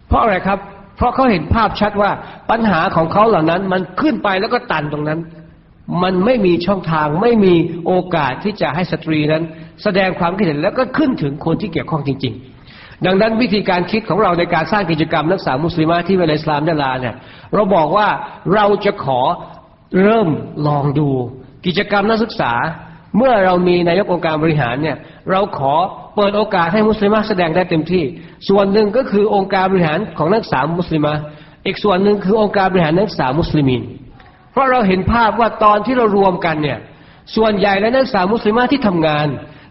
เพราะอะไรครับ เพราะเขาเห็นภาพชัดว่าปัญหาของเขาเหล่านั้นมันขึ้นไปแล้วก็ตันตรงนั้น มันไม่มีช่องทางไม่มีโอกาสที่จะให้สตรีนั้น แสดงความคิดเห็นแล้วก็ขึ้นถึงคนที่เกี่ยวข้องจริง ๆ ดังนั้นวิธีการคิดของเราในการสร้างกิจกรรมนักศึกษามุสลิมที่เวลาอิสลามดาลาเนี่ยเราบอกว่าเราจะขอเริ่มลองดู กิจกรรมนักศึกษา เมื่อเรามีนายกองค์การบริหารเนี่ยเราขอเปิดโอกาสให้มุสลิมแสดงได้เต็มที่ ส่วนหนึ่งก็คือองค์การบริหารของนักศึกษามุสลิมอีกส่วนหนึ่งคือองค์การบริหารนักศึกษามุสลิมิน ราะเราเห็นภาพว่าตอนที่เรารวมกันเนี่ย ส่วนใหญ่แล้วนักศึกษามุสลิมที่ทำงาน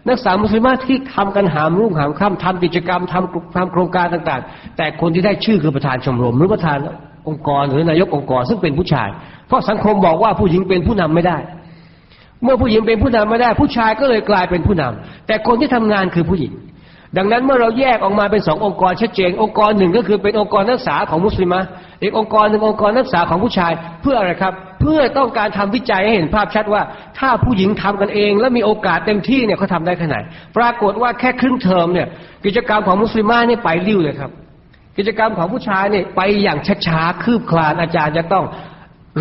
นักศึกษามุสลิมที่ทำกันหามรุ่งหามค่ำทำกิจกรรมทำทำโครงการต่าง ๆ แต่คนที่ได้ชื่อคือประธานชมรมหรือประธานองค์กรหรือนายกองค์กรซึ่งเป็นผู้ชาย เพราะสังคมบอกว่าผู้หญิงเป็นผู้นำไม่ได้ เมื่อผู้หญิงเป็นผู้นำไม่ได้ ผู้ชายก็เลยกลายเป็นผู้นำแต่คนที่ทำงานคือผู้หญิง ดังนั้นเมื่อเราแยกออกมาเป็นสององค์กรชัดเจน องค์กรหนึ่งก็คือเป็นองค์กรนักศึกษาของมุสลิมะอีกองค์กรหนึ่งองค์กรนักศึกษาของผู้ชาย เพื่ออะไรครับ เพื่อต้องการทำวิจัยให้เห็นภาพชัดว่า ถ้าผู้หญิงทำกันเอง และมีโอกาสเต็มที่เนี่ยเขาทาได้ขนาดปรากฏว่าแค่ครึ่งเทอมเนี่ยกิจกรรมของมุสลิมะนี่ไปริ้วเลยครับ กิจกรรมของผู้ชายเนี่ยไปอย่างช้าๆคืบคลานอาจารย์จะต้อง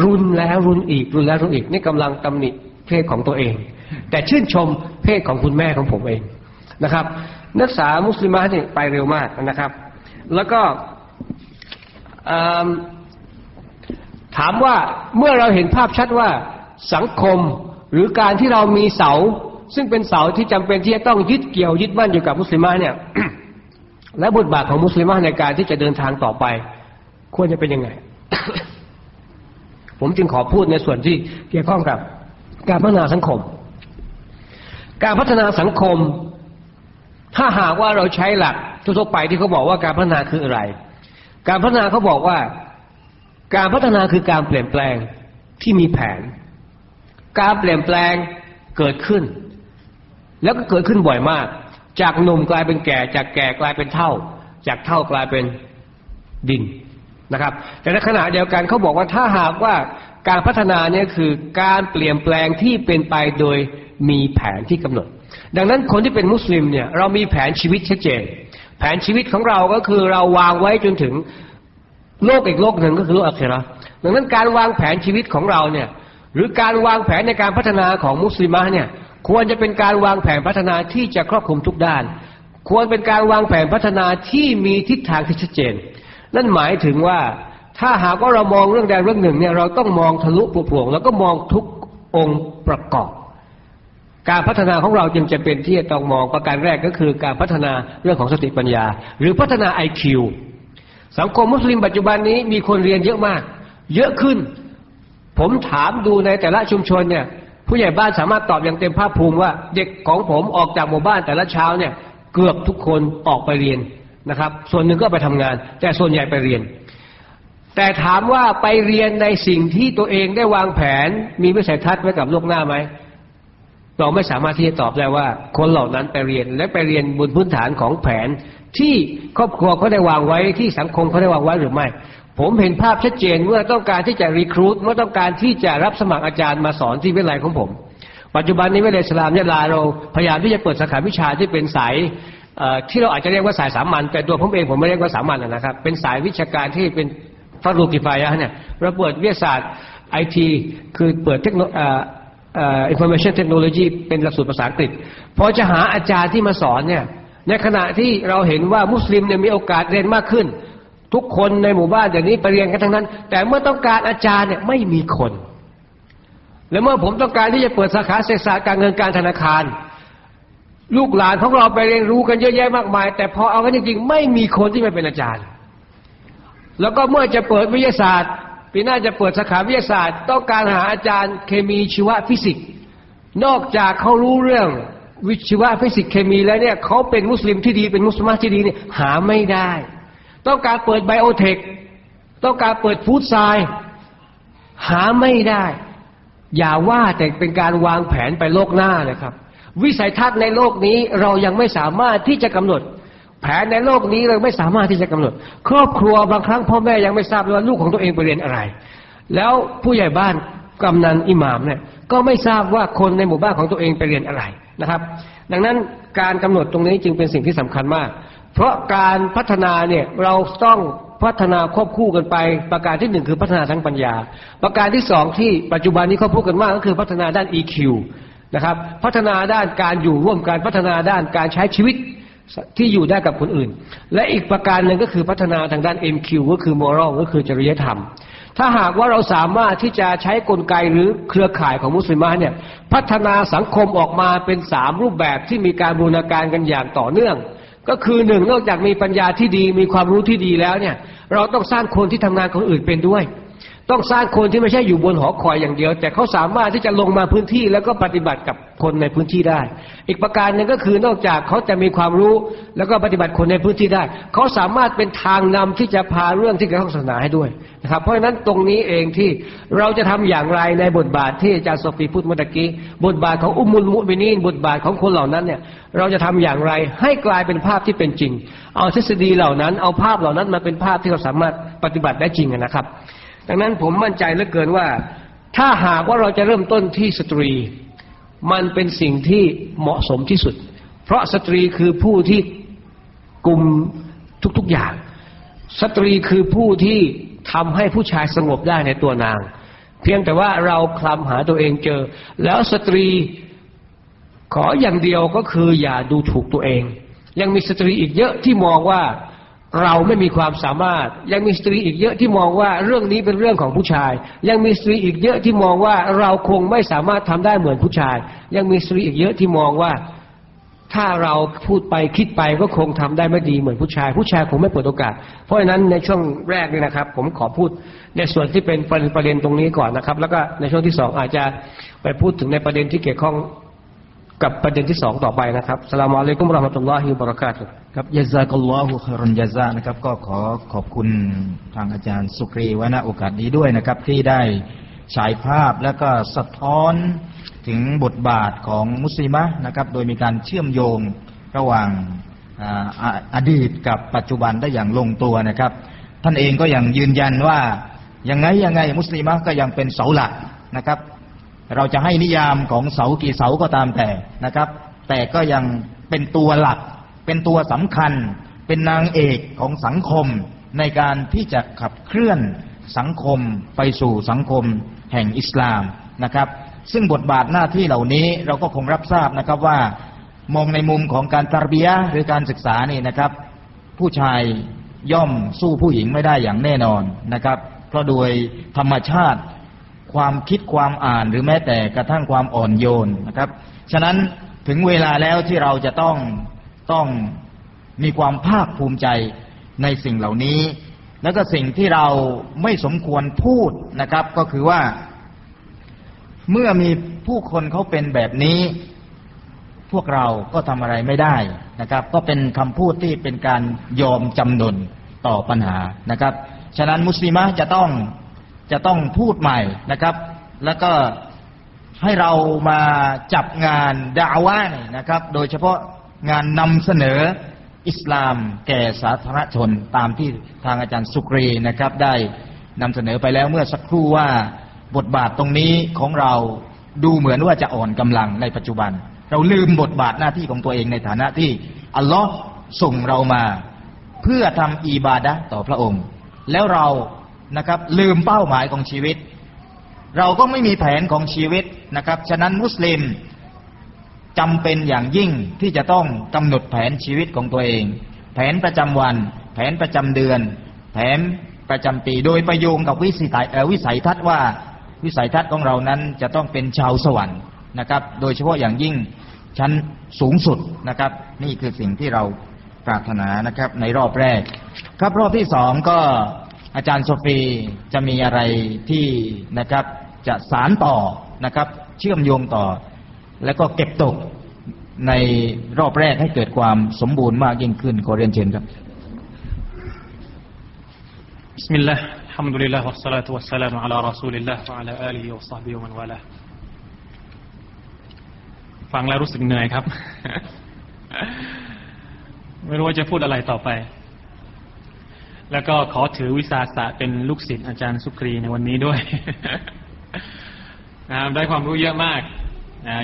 รุนแล้วรุนอีกรุนแล้วรุนอีกนี่กำลังตำหนิเพศของตัวเอง แต่ชื่นชมเพศของคุณแม่ของผมเองนะครับ นักศึกษามุสลิมะนี่ไปเร็วมากนะครับ แล้วก็ถามว่าเมื่อเราเห็นภาพชัดว่าสังคมหรือการที่เรามีเสา ซึ่งเป็นเสาที่จำเป็นที่จะต้องยึดเกี่ยวยึดมั่นอยู่กับมุสลิมะเนี่ย และบทบาทของมุสลิมะในการที่จะเดินทางต่อไป ควรจะเป็นยังไง ผมจึงขอพูดในส่วนที่เกี่ยวข้องกับ การพัฒนาสังคม การพัฒนาสังคม ถ้าหากว่าเราใช้หลักทั่วไปที่เขาบอกว่าการพัฒนาคืออะไร การพัฒนาเขาบอกว่า การพัฒนาคือการเปลี่ยนแปลงที่มีแผน การเปลี่ยนแปลงเกิดขึ้น แล้วก็เกิดขึ้นบ่อยมาก จากหนุ่มกลายเป็นแก่ จากแก่กลายเป็นเท่า จากเท่ากลายเป็นดินนะครับ แต่ในขณะเดียวกันเขาบอกว่าถ้าหากว่าการพัฒนาเนี่ยคือการเปลี่ยนแปลงที่เป็นไปโดยมีแผนที่กำหนด ดังนั้นคนที่เป็นมุสลิมเนี่ยเรามีแผนชีวิตชัดเจน แผนชีวิตของเราก็คือเราวางไว้จนถึงโลกอีกโลกหนึ่งก็คืออัคราดังนั้นการวางแผนชีวิตของเราเนี่ยหรือการวางแผนในการพัฒนาของมุสลิมะเนี่ยควรจะเป็นการวางแผนพัฒนาที่จะครอบคลุมทุกด้าน ควรเป็นการวางแผนพัฒนาที่มีทิศทางที่ชัดเจน นั่นหมายถึงว่าถ้าหากว่าเรามองเรื่องใดเรื่องหนึ่งเนี่ยเราต้องมองทะลุปลวงแล้วก็มองทุกองค์ประกอบ การพัฒนาของเราจึงจะเป็นที่ต้องมองประการแรกก็คือการพัฒนาเรื่องของสติปัญญา หรือพัฒนาไอคิวสังคมมุสลิมปัจจุบันนี้มีคนเรียนเยอะมาก เยอะขึ้น ผมถามดูในแต่ละชุมชนเนี่ย ผู้ใหญ่บ้านสามารถตอบอย่างเต็มภาคภูมิว่า เด็กของผมออกจากหมู่บ้านแต่ละเช้าเนี่ย เกือบทุกคนออกไปเรียนนะครับ ส่วนหนึ่งก็ไปทำงาน แต่ส่วนใหญ่ไปเรียน แต่ถามว่าไปเรียนในสิ่งที่ตัวเองได้วางแผน มีวิสัยทัศน์ไว้กับโลกหน้าไหม เราไม่สามารถที่จะตอบได้ว่า คนเหล่านั้นไปเรียนและไปเรียนบนพื้นฐานของแผน ที่ครอบครัวเขาได้วางไว้ที่สังคมเขาได้วางไว้หรือไม่ ผมเห็นภาพชัดเจนเมื่อต้องการที่จะรีครูดเมื่อต้องการที่จะรับสมัครอาจารย์มาสอนที่วิทยาลัยของผม ปัจจุบันนี้วิทยาลัยสลามยะลาเราพยายามที่จะเปิดสาขาวิชาที่เป็นสายที่เราอาจจะเรียกว่าสายสามัญแต่ตัวผมเองผมไม่เรียกว่าสามัญนะครับ เป็นสายวิชาการที่เป็นفرض كفاية เนี่ยเราเปิดวิทยาศาสตร์ไอทีคือเปิด techno information technology เป็นหลักสูตรภาษาอังกฤษพอจะหาอาจารย์ที่มาสอนเนี่ย ในขณะที่เราเห็นว่ามุสลิมเนี่ยมีโอกาสเรียนมากขึ้น ทุกคนในหมู่บ้านอย่างนี้ไปเรียนกันทั้งนั้น แต่เมื่อต้องการอาจารย์เนี่ยไม่มีคน และเมื่อผมต้องการที่จะเปิดสาขาเศรษฐศาสตร์การเงินการธนาคาร ลูกหลานของเราไปเรียนรู้กันเยอะแยะมากมาย แต่พอเอากันจริงๆไม่มีคนที่มาเป็นอาจารย์ แล้วก็เมื่อจะเปิดวิทยาศาสตร์ ปีหน้าจะเปิดสาขาวิทยาศาสตร์ ต้องการหาอาจารย์เคมีชีวฟิสิกส์ นอกจากเขารู้เรื่องวิชีวฟิสิกส์เคมีแล้วเนี่ยเขาเป็นมุสลิมที่ดีเป็นมุสลิมที่ดีเนี่ยหาไม่ได้ ต้องการเปิด biotech ต้องการเปิด food science หาไม่ได้ อย่าว่าแต่เป็นการวางแผนไปโลกหน้าเลยครับ วิสัยทัศน์ในโลกนี้เรายังไม่สามารถที่จะกำหนด แผนในโลกนี้เราไม่สามารถที่จะกำหนด ครอบครัวบางครั้งพ่อแม่ยังไม่ทราบว่าลูกของตัวเองไปเรียนอะไร แล้วผู้ใหญ่บ้านกำนันอิหมามเนี่ยก็ไม่ทราบว่าคนในหมู่บ้านของตัวเองไปเรียนอะไรนะครับ ดังนั้นการกำหนดตรงนี้จึงเป็นสิ่งที่สำคัญมาก เพราะการพัฒนาเนี่ยเราต้องพัฒนาควบคู่กันไป ประการที่หนึ่งคือพัฒนาทางปัญญา ประการที่สองที่ปัจจุบันนี้เขาพูดกันมากก็คือพัฒนาด้าน EQ นะครับ พัฒนาด้านการอยู่ร่วมกันพัฒนาด้านการใช้ชีวิต ที่อยู่ได้กับคนอื่น และอีกประการหนึ่งก็คือพัฒนาทางด้าน MQ ก็คือ moral ก็คือจริยธรรม ถ้าหากว่าเราสามารถที่จะใช้กลไกหรือเครือข่ายของมุสลิมเนี่ยพัฒนาสังคมออกมาเป็นสามรูปแบบที่มีการบูรณาการกันอย่างต่อเนื่อง ก็คือหนึ่งนอกจากมีปัญญาที่ดีมีความรู้ที่ดีแล้วเนี่ย เราต้องสร้างคนที่ทำงานคนอื่นเป็นด้วย ต้องสร้างคนที่ไม่ใช่อยู่บนหอคอยอย่างเดียว แต่เขาสามารถที่จะลงมาพื้นที่แล้วก็ปฏิบัติกับคนในพื้นที่ได้ อีกประการหนึ่งก็คือนอกจากเขาจะมีความรู้แล้วก็ปฏิบัติคนในพื้นที่ได้ เขาสามารถเป็นทางนำที่จะพาเรื่องที่เกี่ยวกับศาสนาให้ด้วยนะครับ เพราะฉะนั้นตรงนี้เองที่เราจะทำอย่างไรในบทบาทที่อาจารย์โซฟีพูดเมื่อกี้ บทบาทของอุมุลมุบินีนบทบาทของคนเหล่านั้นเนี่ยเราจะทำอย่างไรให้กลายเป็นภาพที่เป็นจริง เอาทฤษฎีเหล่านั้นเอาภาพเหล่านั้นมาเป็นภาพที่เราสามารถปฏิบัติได้จริงนะครับ ดังนั้นผมมั่นใจเหลือเกินว่า ถ้าหากว่าเราจะเริ่มต้นที่สตรี มันเป็นสิ่งที่เหมาะสมที่สุด เพราะสตรีคือผู้ที่กลุ่มทุกๆอย่าง สตรีคือผู้ที่ทำให้ผู้ชายสงบได้ในตัวนาง เพียงแต่ว่าเราคลำหาตัวเองเจอ แล้วสตรีขออย่างเดียวก็คืออย่าดูถูกตัวเอง ยังมีสตรีอีกเยอะที่มองว่า เราไม่มีความสามารถ ยังมีสตรีอีกเยอะที่มองว่าเรื่องนี้เป็นเรื่องของผู้ชาย ยังมีสตรีอีกเยอะที่มองว่าเราคงไม่สามารถทำได้เหมือนผู้ชาย ยังมีสตรีอีกเยอะที่มองว่า ถ้าเราพูดไปคิดไปก็คงทำได้ไม่ดีเหมือนผู้ชาย ผู้ชายคงไม่เปิดโอกาส เพราะฉะนั้นในช่วงแรกนี่นะครับ ผมขอพูดในส่วนที่เป็นประเด็นตรงนี้ก่อนนะครับ แล้วก็ในช่วงที่สองอาจจะไปพูดถึงในประเด็นที่เกี่ยวข้องกับประเด็นที่สองต่อไปนะครับสลามอะลัยกุมรอฮ์มะตุลลอฮิวะบรักาตุ ครับยะซากัลลอฮุครอนยะซานะครับ ก็ขอขอบคุณทางอาจารย์สุกรีวณโอกาสนี้ด้วยนะครับ ที่ได้ฉายภาพแล้วก็สะท้อนถึงบทบาทของมุสลิมะนะครับ โดยมีการเชื่อมโยงระหว่างอดีตกับปัจจุบันได้อย่างลงตัวนะครับ ท่านเองก็ยังยืนยันว่ายังไงยังไงมุสลิมะก็ยังเป็นเสาหลักนะครับ เราจะให้นิยามของเสากี่เสาก็ตามแต่นะครับ แต่ก็ยังเป็นตัวหลัก เป็นตัวสำคัญ เป็นนางเอกของสังคม ในการที่จะขับเคลื่อนสังคมไปสู่สังคมแห่งอิสลามนะครับ ซึ่งบทบาทหน้าที่เหล่านี้เราก็คงรับทราบนะครับว่ามองในมุมของการตารบียะหรือการศึกษานี่นะครับ ผู้ชายย่อมสู้ผู้หญิงไม่ได้อย่างแน่นอนนะครับ เพราะโดยธรรมชาติความคิดความอ่านหรือแม้แต่กระทั่งความอ่อนโยนนะครับ ฉะนั้นถึงเวลาแล้วที่เราจะต้อง ต้องมีความภาคภูมิใจในสิ่งเหล่านี้ แล้วก็สิ่งที่เราไม่สมควรพูดนะครับ ก็คือว่า เมื่อมีผู้คนเขาเป็นแบบนี้ พวกเราก็ทำอะไรไม่ได้นะครับ ก็เป็นคำพูดที่เป็นการยอมจำนนต่อปัญหานะครับ ฉะนั้นมุสลิมะจะต้องจะต้องพูดใหม่นะครับ แล้วก็ให้เรามาจับงานดาวานนะครับ โดยเฉพาะ งานนำเสนออิสลามแก่สาธารณชนตามที่ทางอาจารย์สุกรีนะครับ ได้นำเสนอไปแล้วเมื่อสักครู่ว่าบทบาทตรงนี้ของเราดูเหมือนว่าจะอ่อนกำลังในปัจจุบัน เราลืมบทบาทหน้าที่ของตัวเองในฐานะที่อัลลอฮ์ส่งเรามา เพื่อทำอีบาดะต่อพระองค์ แล้วเรานะครับลืมเป้าหมายของชีวิต เราก็ไม่มีแผนของชีวิตนะครับ ฉะนั้นมุสลิม จำเป็นอย่างยิ่งที่จะต้องกำหนดแผนชีวิตของตัวเอง แผนประจำวัน แผนประจำเดือน แผนประจำปี โดยประโยงกับวิสัยวิสัยทัศน์ว่า วิสัยทัศน์ของเรานั้นจะต้องเป็นชาวสวรรค์นะครับ โดยเฉพาะอย่างยิ่งชั้นสูงสุดนะครับ นี่คือสิ่งที่เราปรารถนานะครับ ในรอบแรก ครับรอบที่สองก็อาจารย์โซฟีจะมีอะไรที่นะครับจะสานต่อนะครับ เชื่อมโยงต่อ แล้วก็เก็บตกในรอบแรกให้เกิดความสมบูรณ์มากยิ่งขึ้นขอเรียนเชิญครับبسم الله الحمد لله والصلاة والسلام على رسول الله وعلى آله وصحبه ومن والاه ฟังแล้วรู้สึกเหนื่อยครับ ไม่รู้ว่าจะพูดอะไรต่อไป แล้วก็ขอถือวิสาสะเป็นลูกศิษย์อาจารย์สุครีในวันนี้ด้วยนะได้ความรู้เยอะมาก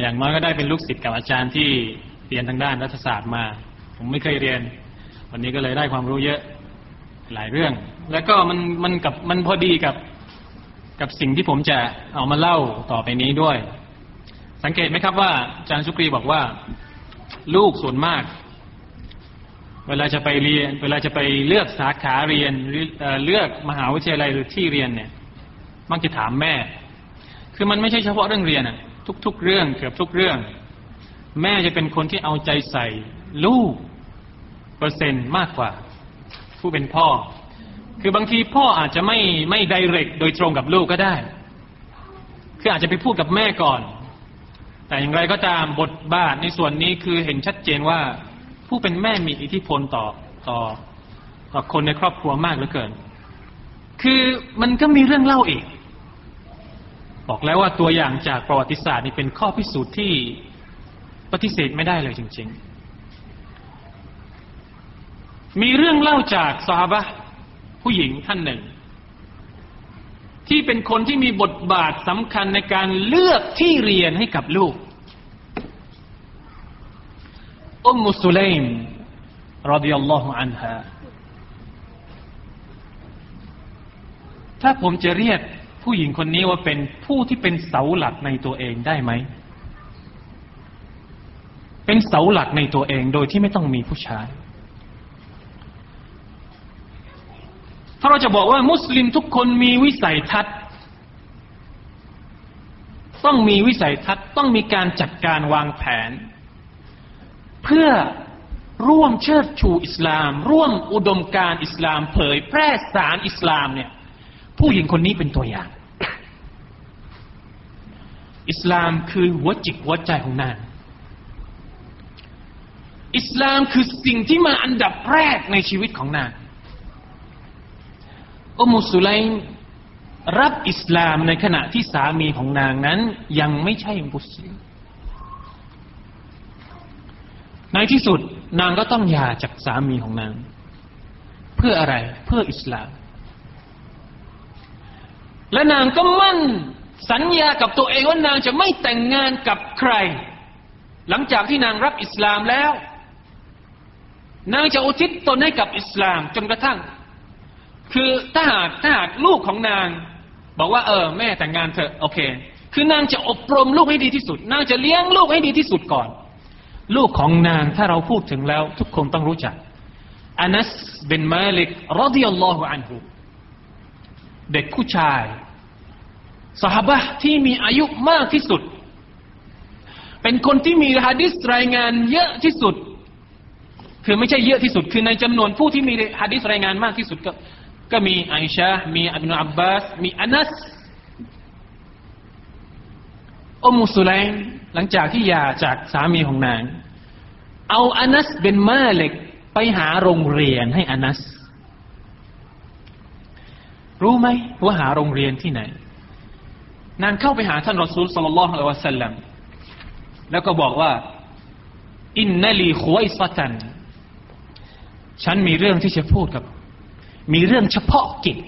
อย่างน้อยก็ได้เป็นลูกศิษย์กับอาจารย์ที่เรียนทางด้านรัฐศาสตร์มา ผมไม่เคยเรียน วันนี้ก็เลยได้ความรู้เยอะหลายเรื่อง แล้วก็มันมันกับมันพอดีกับกับสิ่งที่ผมจะเอามาเล่าต่อไปนี้ด้วย สังเกตไหมครับว่าอาจารย์ชุกรีบอกว่า ลูกส่วนมาก เวลาจะไปเรียน เวลาจะไปเลือกสาขาเรียนเเลือกมหาวิทยาลัยหรือที่เรียนเนี่ย มักจะถามแม่ คือมันไม่ใช่เฉพาะเรื่องเรียนอะ ทุก ๆ เรื่องเกือบทุกเรื่อง แม่จะเป็นคนที่เอาใจใส่ ลูก เปอร์เซ็นต์มากกว่า ผู้เป็นพ่อ คือบางทีพ่ออาจจะไม่ไม่ไดเรกโดยตรงกับลูกก็ได้ คืออาจจะไปพูดกับแม่ก่อน แต่อย่างไรก็ตามบทบาทในส่วนนี้คือเห็นชัดเจนว่า ผู้เป็นแม่มีอิทธิพลต่อต่อต่อคนในครอบครัวมากเหลือเกิน คือมันก็มีเรื่องเล่าอีก บอกแล้วว่าตัวอย่างจากประวัติศาสตร์นี่เป็นข้อพิสูจน์ที่ปฏิเสธไม่ได้เลยจริง ๆ มีเรื่องเล่าจากซอฮาบะผู้หญิงท่านหนึ่ง ที่เป็นคนที่มีบทบาทสำคัญในการเลือกที่เรียนให้กับลูกอุมมุสุลัยมรดิยัลลอฮุอันฮาถ้าผมจะเรียก ผู้หญิงคนนี้ว่าเป็นผู้ที่เป็นเสาหลักในตัวเองได้ไหม เป็นเสาหลักในตัวเองโดยที่ไม่ต้องมีผู้ชาย ถ้าเราจะบอกว่ามุสลิมทุกคนมีวิสัยทัศน์ ต้องมีวิสัยทัศน์ต้องมีการจัดการวางแผน เพื่อร่วมเชิดชูอิสลาม ร่วมอุดมการอิสลาม เผยแพร่สารอิสลามเนี่ย ผู้หญิงคนนี้เป็นตัวอย่าง อิสลามคือหัวจิตหัวใจของนางอิสลามคือสิ่งที่มาอันดับแรกในชีวิตของนางอุมุสุไลรับอิสลามในขณะที่สามีของนางนั้น ยังไม่ใช่มุสลิมในที่สุดนางก็ต้องหย่าจากสามีของนาง เพื่ออะไรเพื่ออิสลาม และนางก็มั่นสัญญากับตัวเองว่านางจะไม่แต่งงานกับใคร หลังจากที่นางรับอิสลามแล้ว นางจะอุทิศตนให้กับอิสลามจนกระทั่ง คือถ้าหากถ้าหากลูกของนาง บอกว่าเออ แม่แต่งงานเถอะโอเค คือนางจะอบรมลูกให้ดีที่สุด นางจะเลี้ยงลูกให้ดีที่สุดก่อน ลูกของนางถ้าเราพูดถึงแล้ว ทุกคนต้องรู้จักอานัสเบนมาลิกรดิยัลลอฮุอันฮุ เด็กผู้ชายสหบะที่มีอายุมากที่สุด เป็นคนที่มีฮะดิษรายงานเยอะที่สุด คือไม่ใช่เยอะที่สุด คือในจำนวนผู้ที่มีฮะดิษรายงานมากที่สุด ก็ก็มีไอชามีอับนุลอับบาส มีอานัสอุมุสุไลมหลังจากที่หย่าจากสามีของนาง เอาอานัสเป็นมาเล็กไปหาโรงเรียนให้อานัส รู้ไหมว่าหาโรงเรียนที่ไหน นางเข้าไปหาท่านรอซูลสัลลัลลอฮุอะลัยฮิวะสัลลัมแล้วก็บอกว่า อินนัลีขวยสตัน ฉันมีเรื่องที่จะพูดกับ มีเรื่องเฉพาะกิจ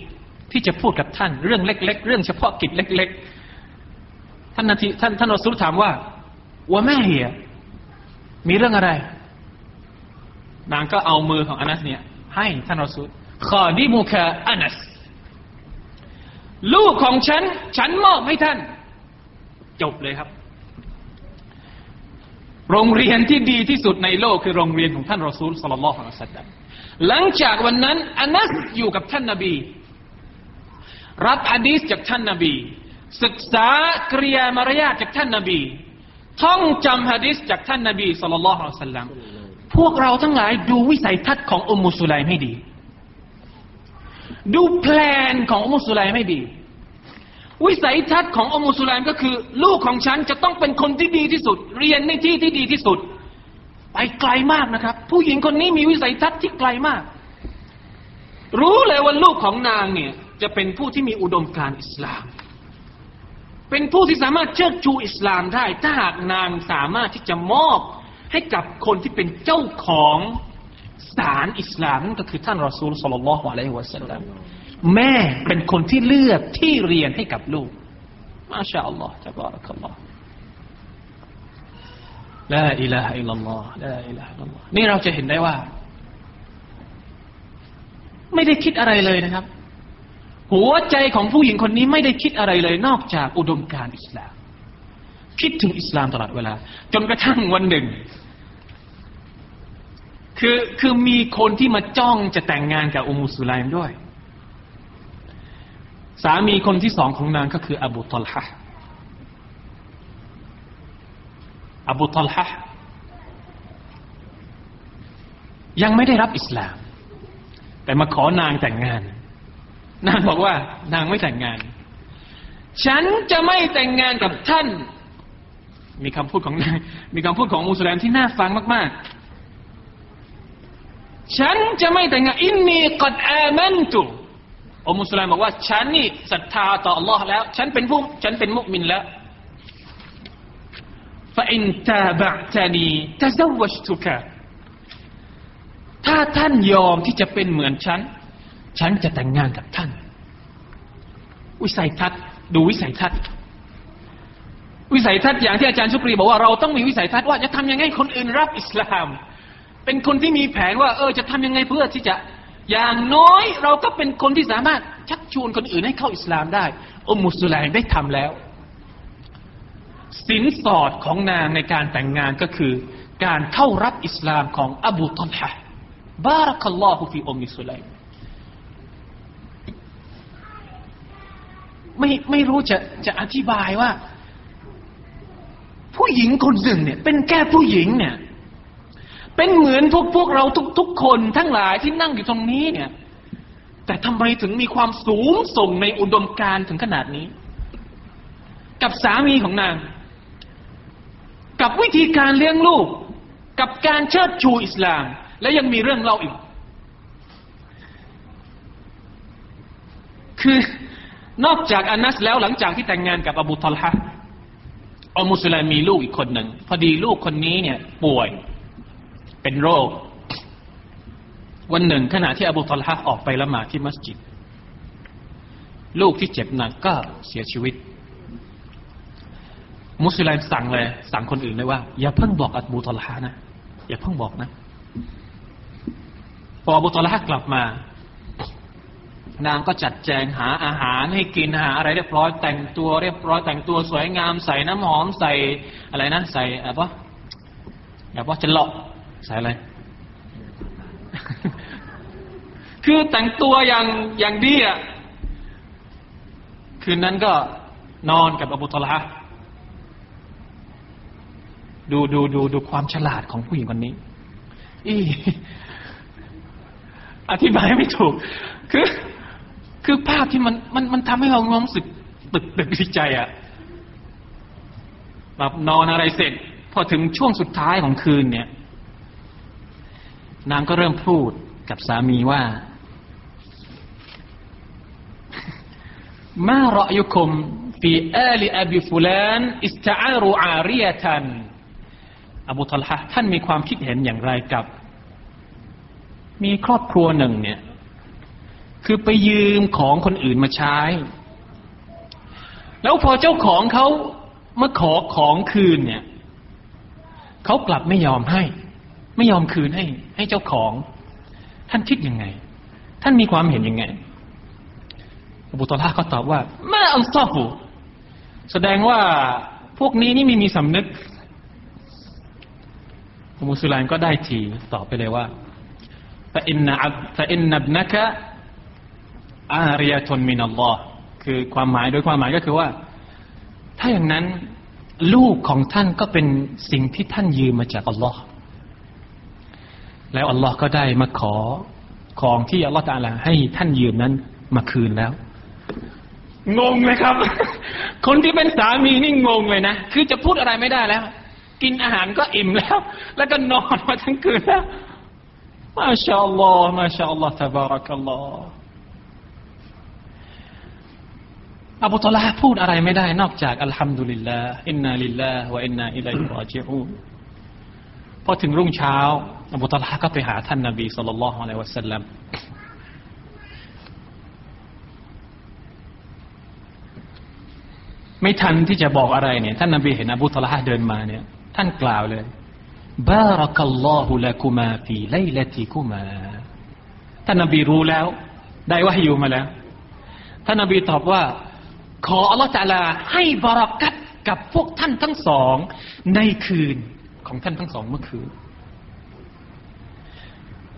ที่จะพูดกับท่าน เรื่องเล็ก ๆ เรื่องเฉพาะกิจเล็ก ๆ ท่านนาทีท่านท่านรอซูลถามว่าว่าแม่เหียมีเรื่องอะไร นางก็เอามือของอานัสเนี่ย ให้ท่านรอซูลขอดิมุคาอานัส ลูกของฉัน ฉันมอบให้ท่าน จบเลยครับ โรงเรียนที่ดีที่สุดในโลกคือโรงเรียนของท่านรอซูลสลลัลลอฮุอะลัยฮิสัลลัมหลังจากวันนั้นอานัสอยู่กับท่านนาบี รับฮะดีษจากท่านนาบี ศึกษากริยามารยาทจากท่านนาบี ท่องจำฮะดีษจากท่านนาบีสลลัลลอฮุอะลัยฮิสัลลัมพวกเราทั้งหลายดูวิสัยทัศน์ของอุมมุสุไลมให้ดี ดูแพลนของอุมมุสุไลมให้ดี วิสัยทัศน์ของอุมมุสุไลมก็คือ ลูกของฉันจะต้องเป็นคนที่ดีที่สุด เรียนในที่ที่ดีที่สุด ไปไกลมากนะครับ ผู้หญิงคนนี้มีวิสัยทัศน์ที่ไกลมาก รู้เลยว่าลูกของนางเนี่ย จะเป็นผู้ที่มีอุดมการณ์อิสลาม เป็นผู้ที่สามารถเชิดชูอิสลามได้ ถ้าหากนางสามารถที่จะมอบให้กับคนที่เป็นเจ้าของ สารอิสลามนั่นก็คือท่านรอซูลสัลลัลฮุอะลัยฮิวะสัลลัมแม่เป็นคนที่เลือกที่เรียนให้กับลูกมาชาอัลลอฮ์ตะบารักัลลอฮ์ลาอิลาฮะอิลลัลลอฮ์ลาอิลาฮะอิลลัลลอฮ์นี่เราจะเห็นได้ว่า ไม่ได้คิดอะไรเลยนะครับ หัวใจของผู้หญิงคนนี้ไม่ได้คิดอะไรเลย นอกจากอุดมการอิสลาม คิดถึงอิสลามตลอดเวลา จนกระทั่งวันหนึ่ง คือคือมีคนที่มาจ้องจะแต่งงานกับอุมุสุไลมด้วย สามีคนที่สองของนางก็คืออบูตอลฮะอบูตอลฮะยังไม่ได้รับอิสลาม แต่มาขอนางแต่งงาน นางบอกว่า นางไม่แต่งงาน ฉันจะไม่แต่งงานกับท่าน มีคำพูดของนางมีคำพูดของมูสลิมที่น่าฟังมาก ๆ ฉันจะไม่แต่งงานอินนีกัดอามันตุอมุสลิมบอกว่า ฉันนี่ศรัทธาต่อ Allah แล้ว ฉันเป็นผู้ฉันเป็นมุมินแล้ว فإن تابعتني تزوجتك ถ้าท่านยอมที่จะเป็นเหมือนฉัน ฉันจะแต่งงานกับท่าน วิสัยทัศน์ดูวิสัยทัศน์ วิสัยทัศน์อย่างที่อาจารย์ชุกรีบอกว่าเราต้องมีวิสัยทัศน์ว่าจะทำยังไงคนอื่นรับอิสลาม เป็นคนที่มีแผนว่า เออ จะทำยังไงเพื่อที่จะ อย่างน้อยเราก็เป็นคนที่สามารถชักชวนคนอื่นให้เข้าอิสลามได้อุมุสุลัยได้ทำแล้ว สินสอดของนางในการแต่งงานก็คือ การเข้ารับอิสลามของอบูตอลฮะบารักัลลอฮุฟิอุมมิสุลัยไม่ไม่รู้จะจะอธิบายว่า ผู้หญิงคนหนึ่งเนี่ย เป็นแค่ผู้หญิงเนี่ย เป็นเหมือนพวกพวกเราทุกๆคนทั้งหลายที่นั่งอยู่ตรงนี้เนี่ย แต่ทำไมถึงมีความสูงส่งในอุดมการถึงขนาดนี้ กับสามีของนาง กับวิธีการเลี้ยงลูก กับการเชิดชูอิสลาม และยังมีเรื่องเล่าอีก คือนอกจากอานัสแล้วหลังจากที่แต่งงานกับอบูตอลฮะอมุสลิมมีลูกอีกคนหนึ่งพอดีลูกคนนี้เนี่ย ป่วย เป็นโรค วันหนึ่งขณะที่อบูตอลฮะออกไปละหมาดที่มัสยิด ลูกที่เจ็บหนักก็เสียชีวิต มุสลิมสั่งเลย สั่งคนอื่นเลยว่า อย่าเพิ่งบอกอบูตอลฮะนะ อย่าเพิ่งบอกนะ พออบูตอลฮะกลับมา นางก็จัดแจงหาอาหารให้กินหาอะไรเรียบร้อยแต่งตัวเรียบร้อยแต่งตัวสวยงามใส่น้ำหอมใส่อะไรนะใส่อะไรวะแบบว่าจะหลอก ใส่อะไร คือแต่งตัวอย่างอย่างดีอะ คืนนั้นก็นอนกับอบูตละดูดูดูดูความฉลาดของผู้หญิงคนนี้ อีอธิบายไม่ถูก คือ คือภาพที่มันมันมันทำให้เรางงสึกตึกตึกดีใจอะแบบนอนอะไรเสร็จ พอถึงช่วงสุดท้ายของคืนเนี่ย นางก็เริ่มพูดกับสามีว่า มารอยุคมฟีอาลีอบิฟุลานอิสตาอารูอารียตัน อบูตลฮะท่านมีความคิดเห็นอย่างไรกับ มีครอบครัวหนึ่งเนี่ย คือไปยืมของคนอื่นมาใช้ แล้วพอเจ้าของเขามาขอของคืนเนี่ย เขากลับไม่ยอมให้ ไม่ยอมคืนให้ ให้เจ้าของ ท่านคิดยังไง ท่านมีความเห็นยังไงอบูตอลาก็ตอบว่ามาอัลซอฟูแสดงว่าพวกนี้นี่ไม่มีสำนึกมุสลิมก็ได้ทีตอบไปเลยว่าฟาอินนะฟาอินนับนักะอาริยชนมินัลลอฮ์คือความหมายโดยความหมายก็คือว่า ถ้าอย่างนั้น ลูกของท่านก็เป็นสิ่งที่ท่านยืมมาจากอัลลอฮ์ แล้วอัลลอฮ์ก็ได้มาขอของที่อัลลอฮ์ตาลาให้ท่านยืมนั้นมาคืนแล้ว งงไหมครับ คนที่เป็นสามีนี่งงเลยนะ คือจะพูดอะไรไม่ได้แล้ว กินอาหารก็อิ่มแล้ว แล้วก็นอนมาทั้งคืนแล้วมาชาอัลลอฮ์มาชาอัลลอฮ์ตบารักัลลอฮ์อบูตลาพูดอะไรไม่ได้นอกจากอัลฮัมดุลิลลาห์อินนาลิลลาห์วะอินนาอิลัยฮิรอจิอูนพอถึงรุ่งเช้า อบูตลาก็ไปหาท่านนบีสุลต่านละฮ์อะลัยวะสัลลัมไม่ทันที่จะบอกอะไรเนี่ย ท่านนบีเห็นอบูตลาเดินมาเนี่ย ท่านกล่าวเลยบารักัลลอฮุละกุมาฟีไลลติกุมาท่านนบีรู้แล้ว ได้วาฮยูมาแล้ว ท่านนบีตอบว่า ขออัลลอฮฺตะอาลาให้บารักัตกับพวกท่านทั้งสอง ในคืนของท่านทั้งสองเมื่อคืน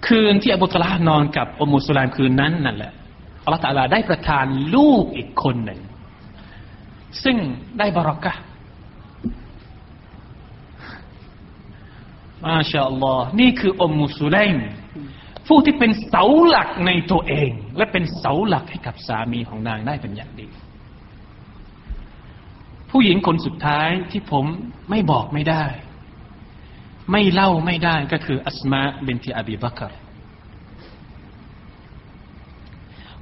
คืนที่อบูตลาห์นอนกับอุมมุสุลามคืนนั้นนั่นแหละอัลลอฮฺตาลาได้ประทานลูกอีกคนหนึ่ง ซึ่งได้บารักะมาชาอัลลอฮ์นี่คืออุมมุสุลัยมผู้ที่เป็นเสาหลักในตัวเอง และเป็นเสาหลักให้กับสามีของนางได้เป็นอย่างดี ผู้หญิงคนสุดท้ายที่ผมไม่บอกไม่ได้ ไม่เล่าไม่ได้ก็คืออัสมาเบนติอบีบักร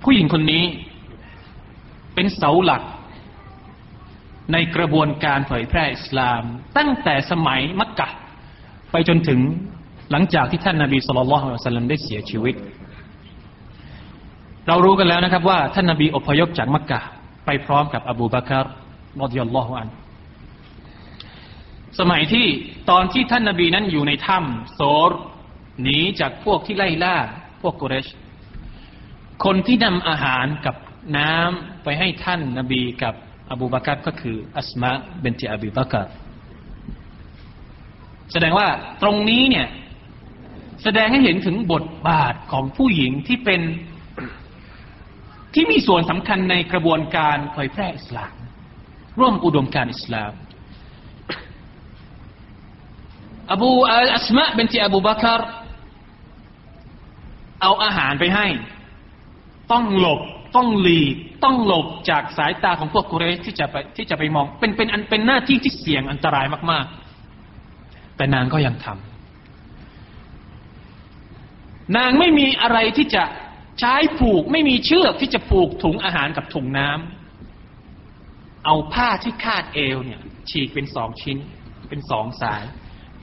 ผู้หญิงคนนี้เป็นเสาหลัก ในกระบวนการเผยแพร่อิสลาม ตั้งแต่สมัยมักกะ ไปจนถึงหลังจากที่ท่านนาบีสุลต่านละสัลลัมได้เสียชีวิต เรารู้กันแล้วนะครับว่าท่านนาบีอพยพจากมักกะ ไปพร้อมกับอบูบากรรดิยัลลอฮุอัน สมัยที่ตอนที่ท่านนาบีนั้นอยู่ในถ้ำโซรหนีจากพวกที่ไล่ล่า พวกกุเรช คนที่นำอาหารกับน้ำไปให้ท่านนาบีกับอบูบากัรก็คืออัสมาเบนติอบีบากัรแสดงว่าตรงนี้เนี่ย แสดงให้เห็นถึงบทบาทของผู้หญิงที่เป็นที่มีส่วนสำคัญในกระบวนการเผยแพร่อิสลาม ร่วมอุดมการอิสลาม อบูอัสมาเป็นที่อบูบักรเอาอาหารไปให้ ต้องหลบต้องหลีกต้องหลบจากสายตาของพวกกุเรชที่จะไปที่จะไปมอง เป็นเป็นอันเป็นหน้าที่ที่เสี่ยงอันตรายมาก ๆ แต่นางก็ยังทำนางไม่มีอะไรที่จะใช้ผูก ไม่มีเชือกที่จะผูกถุงอาหารกับถุงน้ำเอาผ้าที่คาดเอวเนี่ย ฉีกเป็นสองชิ้น เป็นสองสาย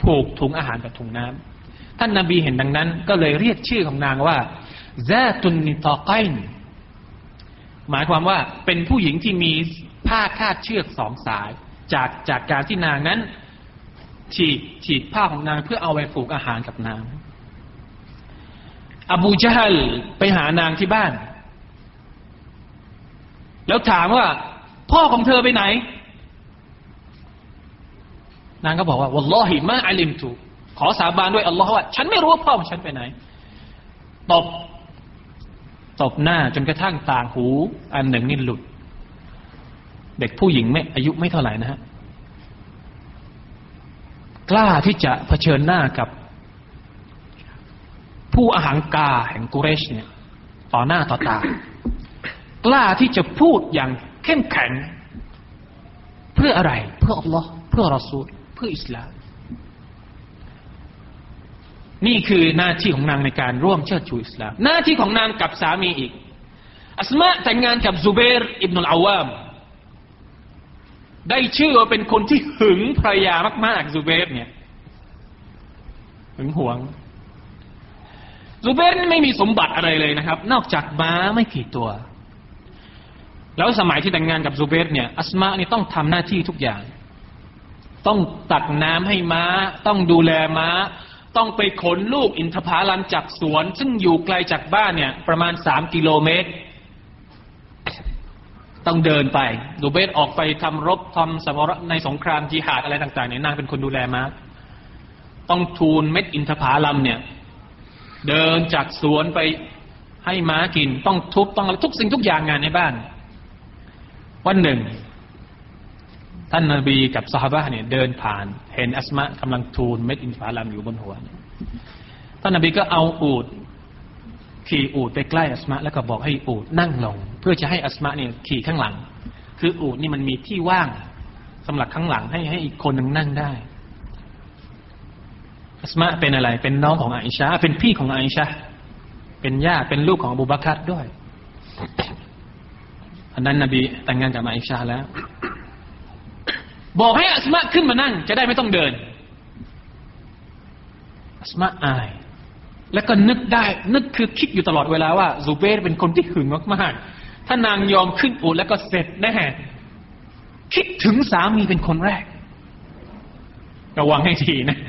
ผูกถุงอาหารกับถุงน้ำท่านนาบีเห็นดังนั้น ก็เลยเรียกชื่อของนางว่าซาตุนนิตอไกนหมายความว่าเป็นผู้หญิงที่มีผ้าคาดเชือกสองสาย จากจากการที่นางนั้น ฉีกฉีกผ้าของนางเพื่อเอาไปผูกอาหารกับนางอบูจฮัลไปหานางที่บ้าน แล้วถามว่า พ่อของเธอไปไหน นางก็บอกว่าวัลลอฮิมาอัลิมตุขอสาบานด้วยอัลลอฮ์ว่า ฉันไม่รู้ว่าพ่อของฉันไปไหนตบตบหน้าจนกระทั่งต่างหู อันหนึ่งนี่หลุด เด็กผู้หญิงไม่อายุไม่เท่าไหร่นะฮะกล้าที่จะเผชิญหน้ากับ ผู้อาหังกาแห่งกุเรชเนี่ย ต่อหน้าต่อตากล้าที่จะพูดอย่างเข้มแข็ง เพื่ออะไร เพื่ออัลลอฮ์เพื่อรอซูล พื่ออิสลาม นี่คือหน้าที่ของนางในการร่วมเชิดชูอิสลาม หน้าที่ของนางกับสามีอีก อัสมาแต่งงานกับซูเบรอิบนุลอาวาม ได้ชื่อว่าเป็นคนที่หึงภรรยามากๆซูเบรเนี่ยหึงหวงซูเบรนี่ไม่มีสมบัติอะไรเลยนะครับ นอกจากม้าไม่กี่ตัว แล้วสมัยที่แต่งงานกับซูเบรเนี่ยอัสมานี่ต้องทำหน้าที่ทุกอย่าง ต้องตักน้ำให้ม้า ต้องดูแลม้า ต้องไปขนลูกอินทผลัมจากสวน ซึ่งอยู่ไกลจากบ้านเนี่ย ประมาณสามกิโลเมตร ต้องเดินไปดูเบสออกไปทำรบทำสมรในสงครามจิหาดอะไรต่างๆเนี่ยนางเป็นคนดูแลม้า ต้องทูลเม็ดอินทผลัมเนี่ย เดินจากสวนไปให้ม้ากิน ต้องทุบต้องทุกสิ่งทุกอย่างงานในบ้าน วันหนึ่ง ท่านนาบีกับสหบะเนี่ยเดินผ่าน เห็นอัสมะกำลังทูลเม็ดอินทผลัมอยู่บนหัวท่านนาบีก็เอาอูดขี่อูดไปใกล้อัสมะแล้วก็บอกให้อูดนั่งลง เพื่อจะให้อัสมะเนี่ยขี่ข้างหลัง คืออูดนี่มันมีที่ว่างสำหรับข้างหลังให้ให้อีกคนหนึ่งนั่งได้ อัสมะเป็นอะไร เป็นน้องของอาอิชาเป็นพี่ของอาอิชาเป็นญาติเป็นลูกของอบูบักรด้วยอันนั้นนบีแต่งงานกับอาอิชาแล้ว บอกให้อัสมะขึ้นมานั่ง จะได้ไม่ต้องเดิน อัสมะอาย แล้วก็นึกได้ นึกคือคิดอยู่ตลอดเวลาว่าซูเบรเป็นคนที่หึงมากๆ ถ้านางยอมขึ้นอูแล้วก็เสร็จแน่คิดถึงสามีเป็นคนแรก ระวังให้ทีนะ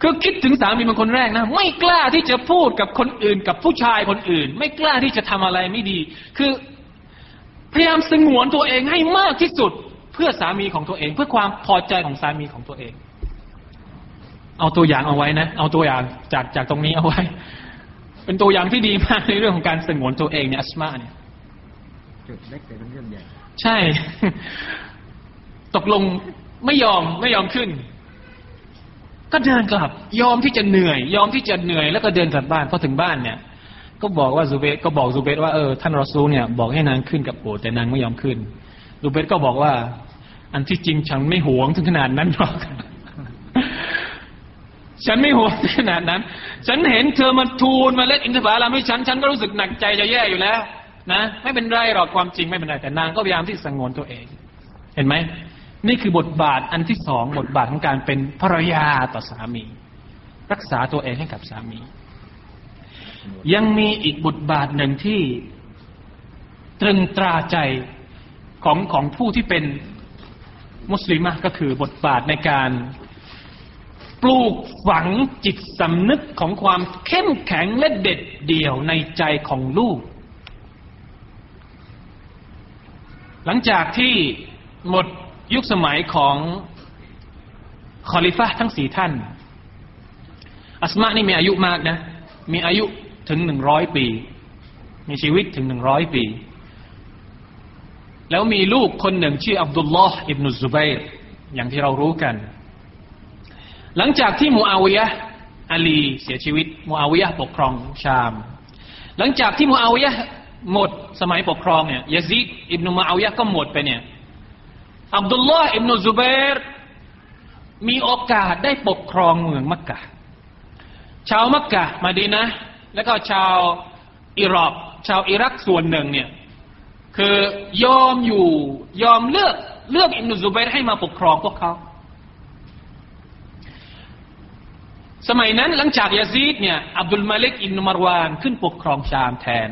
คือคิดถึงสามีเป็นคนแรกนะ ไม่กล้าที่จะพูดกับคนอื่น กับผู้ชายคนอื่น ไม่กล้าที่จะทำอะไรไม่ดี คือพยายามสงวนตัวเองให้มากที่สุด พื่อสามีของตัวเอง เพื่อความพอใจของสามีของตัวเอง เอาตัวอย่างเอาไว้นะ เอาตัวอย่างจากจากตรงนี้เอาไว้ เป็นตัวอย่างที่ดีมากในเรื่องของการสงวนตัวเองเนี่ยอัสมาเนี่ยจุดเล็กแต่เป็นเรื่องใหญ่ใช่ ตกลงไม่ยอมไม่ยอมขึ้น ก็เดินกลับ ยอมที่จะเหนื่อย ยอมที่จะเหนื่อยแล้วก็เดินกลับบ้านพอถึงบ้านเนี่ย ก็บอกว่าซูเบตก็บอกซูเบตว่าเออท่านรอซูลเนี่ย บอกให้นางขึ้นกับโบสถ์แต่นางไม่ยอมขึ้นซูเบตก็บอกว่า อันที่จริงฉันไม่หวงถึงขนาดนั้นหรอก ฉันไม่หวงถึงขนาดนั้น ฉันเห็นเธอมาทูลมาเล่นอินทบาลามให้ฉัน ฉันก็รู้สึกหนักใจจะแย่อยู่แล้ว นะ ไม่เป็นไรหรอกความจริงไม่เป็นไร แต่นางก็พยายามที่สงวนตัวเอง เห็นไหม นี่คือบทบาทอันที่สองบทบาทของการเป็นภรรยาต่อสามี รักษาตัวเองให้กับสามี ยังมีอีกบทบาทหนึ่งที่ตรึงตราใจของของผู้ที่เป็น มุสลิมะก็คือบทบาทในการปลูกฝังจิตสำนึกของความเข้มแข็งและเด็ดเดี่ยวในใจของลูก หลังจากที่หมดยุคสมัยของคอลิฟะทั้งสี่ท่าน อัสมานี่มีอายุมากนะ มีอายุถึงหนึ่งร้อยปี มีชีวิตถึงหนึ่งร้อยปี แล้วมีลูกคนหนึ่งชื่ออับดุลลอฮ์อิบนุซุบัยร์อย่างที่เรารู้กัน หลังจากที่มูอาวิยะห์อาลีเสียชีวิตมูอาวิยะห์ปกครองชาม หลังจากที่มูอาวิยะห์หมดสมัยปกครองเนี่ยยะซีดอิบนุมูอาวิยะห์ก็หมดไปเนี่ยอับดุลลอฮ์อิบนุซุบัยร์มีโอกาสได้ปกครองเมืองมักกะชาวมักกะมาดีนะ แล้วก็ชาวอิรักชาวอิรักส่วนหนึ่งเนี่ย คือยอมอยู่ ยอมเลือก เลือกอิบนุซุบัยให้มาปกครองพวกเขา สมัยนั้นหลังจากยาซีดเนี่ยอับดุลมาลิกอิบนุมารวานขึ้นปกครองชามแทน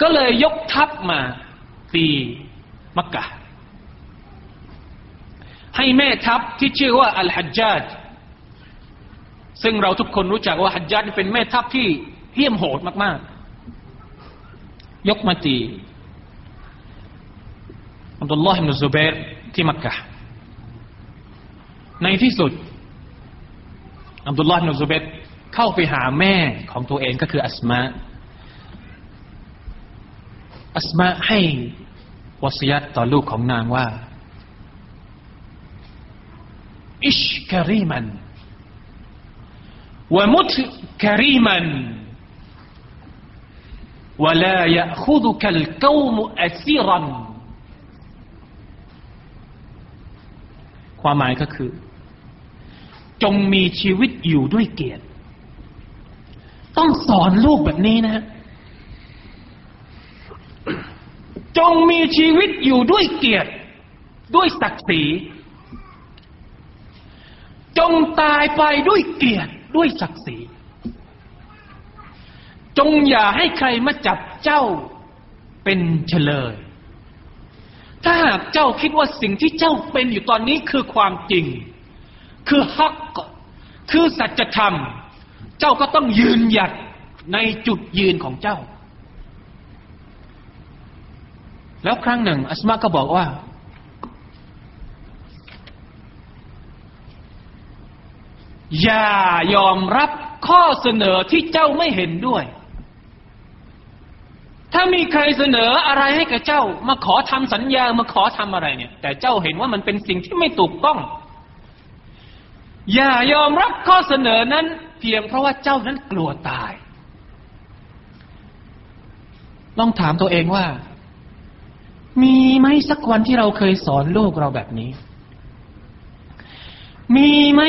ก็เลยยกทัพมาตีมักกะ ให้แม่ทัพที่ชื่อว่าอัลฮัจญาดซึ่งเราทุกคนรู้จักว่าฮัจญาดเป็นแม่ทัพที่เหี้ยมโหดมากๆ ยกมาตีอับดุลลอฮ์อิบนุซุบัยร์ที่มักกะในที่สุดอับดุลลอฮ์อิบนุซุบัยร์เข้าไปหาแม่ของตัวเองก็คืออัสมาอัสมาให้วสยัตต่อลูกของนางว่า อิชกรีมันวมุตกรีมัน ولا يأخذك القوم أسيرا ความหมายก็คือ จงมีชีวิตอยู่ด้วยเกียรติ ต้องสอนลูกแบบนี้นะ จงมีชีวิตอยู่ด้วยเกียรติ ด้วยศักดิ์ศรี จงตายไปด้วยเกียรติด้วยศักดิ์ศรี จงอย่าให้ใครมาจับเจ้าเป็นเฉลย ถ้าหากเจ้าคิดว่าสิ่งที่เจ้าเป็นอยู่ตอนนี้คือความจริง คือฮักคือสัจธรรม เจ้าก็ต้องยืนหยัดในจุดยืนของเจ้า แล้วครั้งหนึ่งอัสมาก็บอกว่าอย่ายอมรับข้อเสนอที่เจ้าไม่เห็นด้วย ถ้ามีใครเสนออะไรให้กับเจ้า มาขอทำสัญญามาขอทำอะไรเนี่ย แต่เจ้าเห็นว่ามันเป็นสิ่งที่ไม่ถูกต้อง อย่ายอมรับข้อเสนอนั้นเพียงเพราะว่าเจ้านั้นกลัวตาย ลองถามตัวเองว่า มีไหมสักวันที่เราเคยสอนลูกเราแบบนี้ มีไหม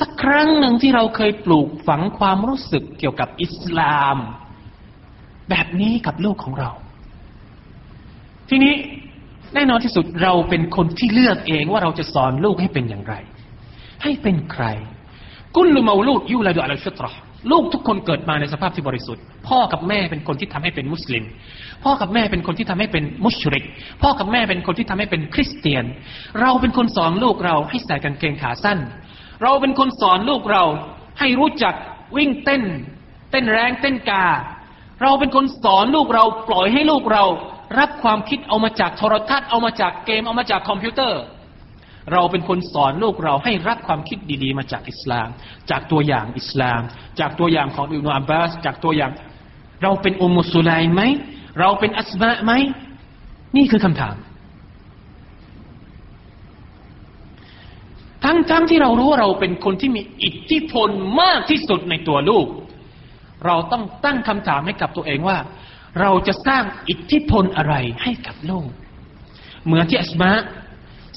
สักครั้งหนึ่งที่เราเคยปลูกฝังความรู้สึกเกี่ยวกับอิสลาม แบบนี้กับลูกของเรา ทีนี้แน่นอนที่สุดเราเป็นคนที่เลือกเองว่าเราจะสอนลูกให้เป็นอย่างไร ให้เป็นใคร กุลลุมาลูดยูลาดูอัลฟิตรห์ลูกทุกคนเกิดมาในสภาพที่บริสุทธิ์ พ่อกับแม่เป็นคนที่ทำให้เป็นมุสลิม พ่อกับแม่เป็นคนที่ทำให้เป็นมุชริก พ่อกับแม่เป็นคนที่ทำให้เป็นคริสเตียน เราเป็นคนสอนลูกเราให้ใส่กางเกงขาสั้น เราเป็นคนสอนลูกเราให้รู้จักวิ่งเต้น เต้นแรงเต้นกา เราเป็นคนสอนลูกเราปล่อยให้ลูกเรา รับความคิดเอามาจากโทรทัศน์เอามาจากเกมเอามาจากคอมพิวเตอร์ เราเป็นคนสอนลูกเราให้รับความคิดดีๆ มาจากอิสลาม จากตัวอย่างอิสลาม จากตัวอย่างของอิบนุอับบาสจากตัวอย่าง เราเป็นอุมมุสุไลไหมเราเป็นอัสมาไหมนี่คือคำถาม ทั้งทั้งที่เรารู้ว่าเราเป็นคนที่มีอิทธิพลมากที่สุดในตัวลูก เราต้องตั้งคำถามให้กับตัวเองว่า เราจะสร้างอิทธิพลอะไรให้กับโลก เหมือนที่อัสมา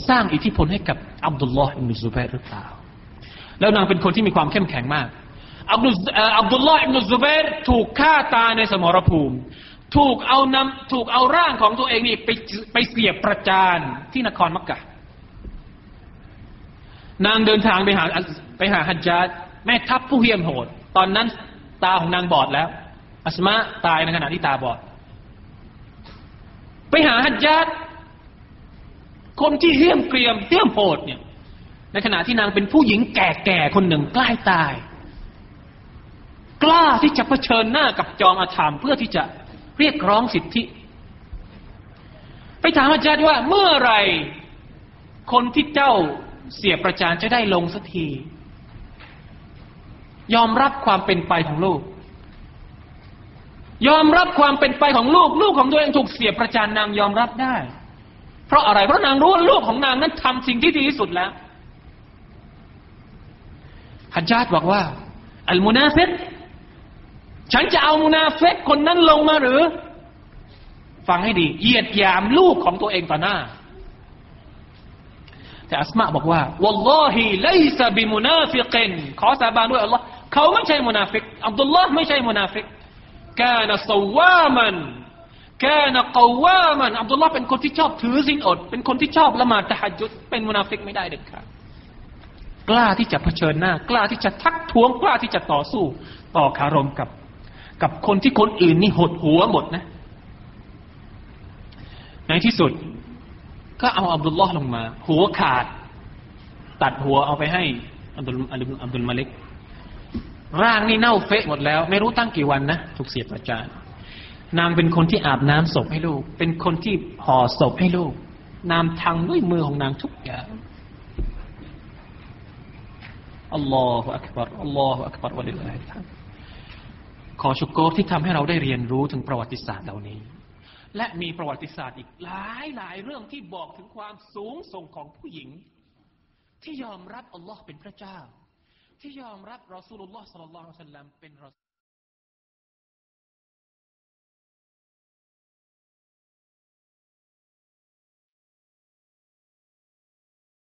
สร้างอิทธิพลให้กับอับดุลลอฮ์อิบนุซุบัยรหรือเปล่า แล้วนางเป็นคนที่มีความเข้มแข็งมาก อับดุลอับดุลลอฮ์อิบนุซุบัยรถูกฆ่าตายในสมรภูมิ ถูกเอานำถูกเอาร่างของตัวเองนี่ไปไปเสียบประจานที่นครมักกะนางเดินทางไปหาไปหาฮัจญาดแม่ทัพผู้เหี้ยมโหด ตอนนั้น ตาของนางบอดแล้ว อัสมาตายในขณะที่ตาบอด ไปหาฮัจญาดคนที่เหี้ยมเกรียมเหี้ยมโหดเนี่ย ในขณะที่นางเป็นผู้หญิงแก่ๆคนหนึ่งใกล้ตาย กล้าที่จะเผชิญหน้ากับจอมอาธรรมเพื่อที่จะเรียกร้องสิทธิ ไปถามอาจารย์ว่าเมื่อไรคนที่เจ้าเสียประจานจะได้ลงสักที ยอมรับความเป็นไปของลูก ยอมรับความเป็นไปของลูก ลูกของตัวเองถูกเสียประจานนางยอมรับได้ เพราะอะไร เพราะนางรู้ว่าลูกของนางนั้นทำสิ่งที่ดีที่สุดแล้วฮัจญาจบอกว่า المنافق ฉันจะเอามุนาฟิกคนนั้นลงมาหรือ ฟังให้ดีเหยียดหยามลูกของตัวเองต่อหน้า แต่อัสมาบอกว่า والله ليس بمنافقขอสาบานด้วยอัลลอฮ์ เขาไม่ใช่มุนาฟิกอับดุลลอฮ์ไม่ใช่มุนาฟิก كان صواما كان قواما อับดุลลอฮ์เป็นคนที่ชอบถือศีลอด เป็นคนที่ชอบละหมาดตะฮัจญุดเป็นมุนาฟิกไม่ได้เด็ดขาดกล้าที่จะเผชิญหน้า กล้าที่จะทักท้วงกล้าที่จะต่อสู้ ต่อคารมกับ กับคนที่คนอื่นนี่หดหัวหมดนะ ในที่สุด ก็เอาอับดุลลอฮ์ลงมา หัวขาด ตัดหัวเอาไปให้อับดุลอับดุลมาลิก ร่างนี่เน่าเฟะหมดแล้ว ไม่รู้ตั้งกี่วันนะถูกเสียประจานนางเป็นคนที่อาบน้ำศพให้ลูก เป็นคนที่ห่อศพให้ลูก นามทางด้วยมือของนางทุกอย่างอัลลอฮฺอักบารอัลลอฮฺอักบารวะลิลลาฮิลฮัมขอชุกโกรที่ทำให้เราได้เรียนรู้ถึงประวัติศาสตร์เหล่านี้ และมีประวัติศาสตร์อีกหลายหลายเรื่องที่บอกถึงความสูงส่งของผู้หญิง ที่ยอมรับอัลลอฮ์เป็นพระเจ้า ที่ยอมรับรอสูลุลลอฮ์สัลลัลลอฮุอะลัยฮิวะสัลลัมเป็นรอ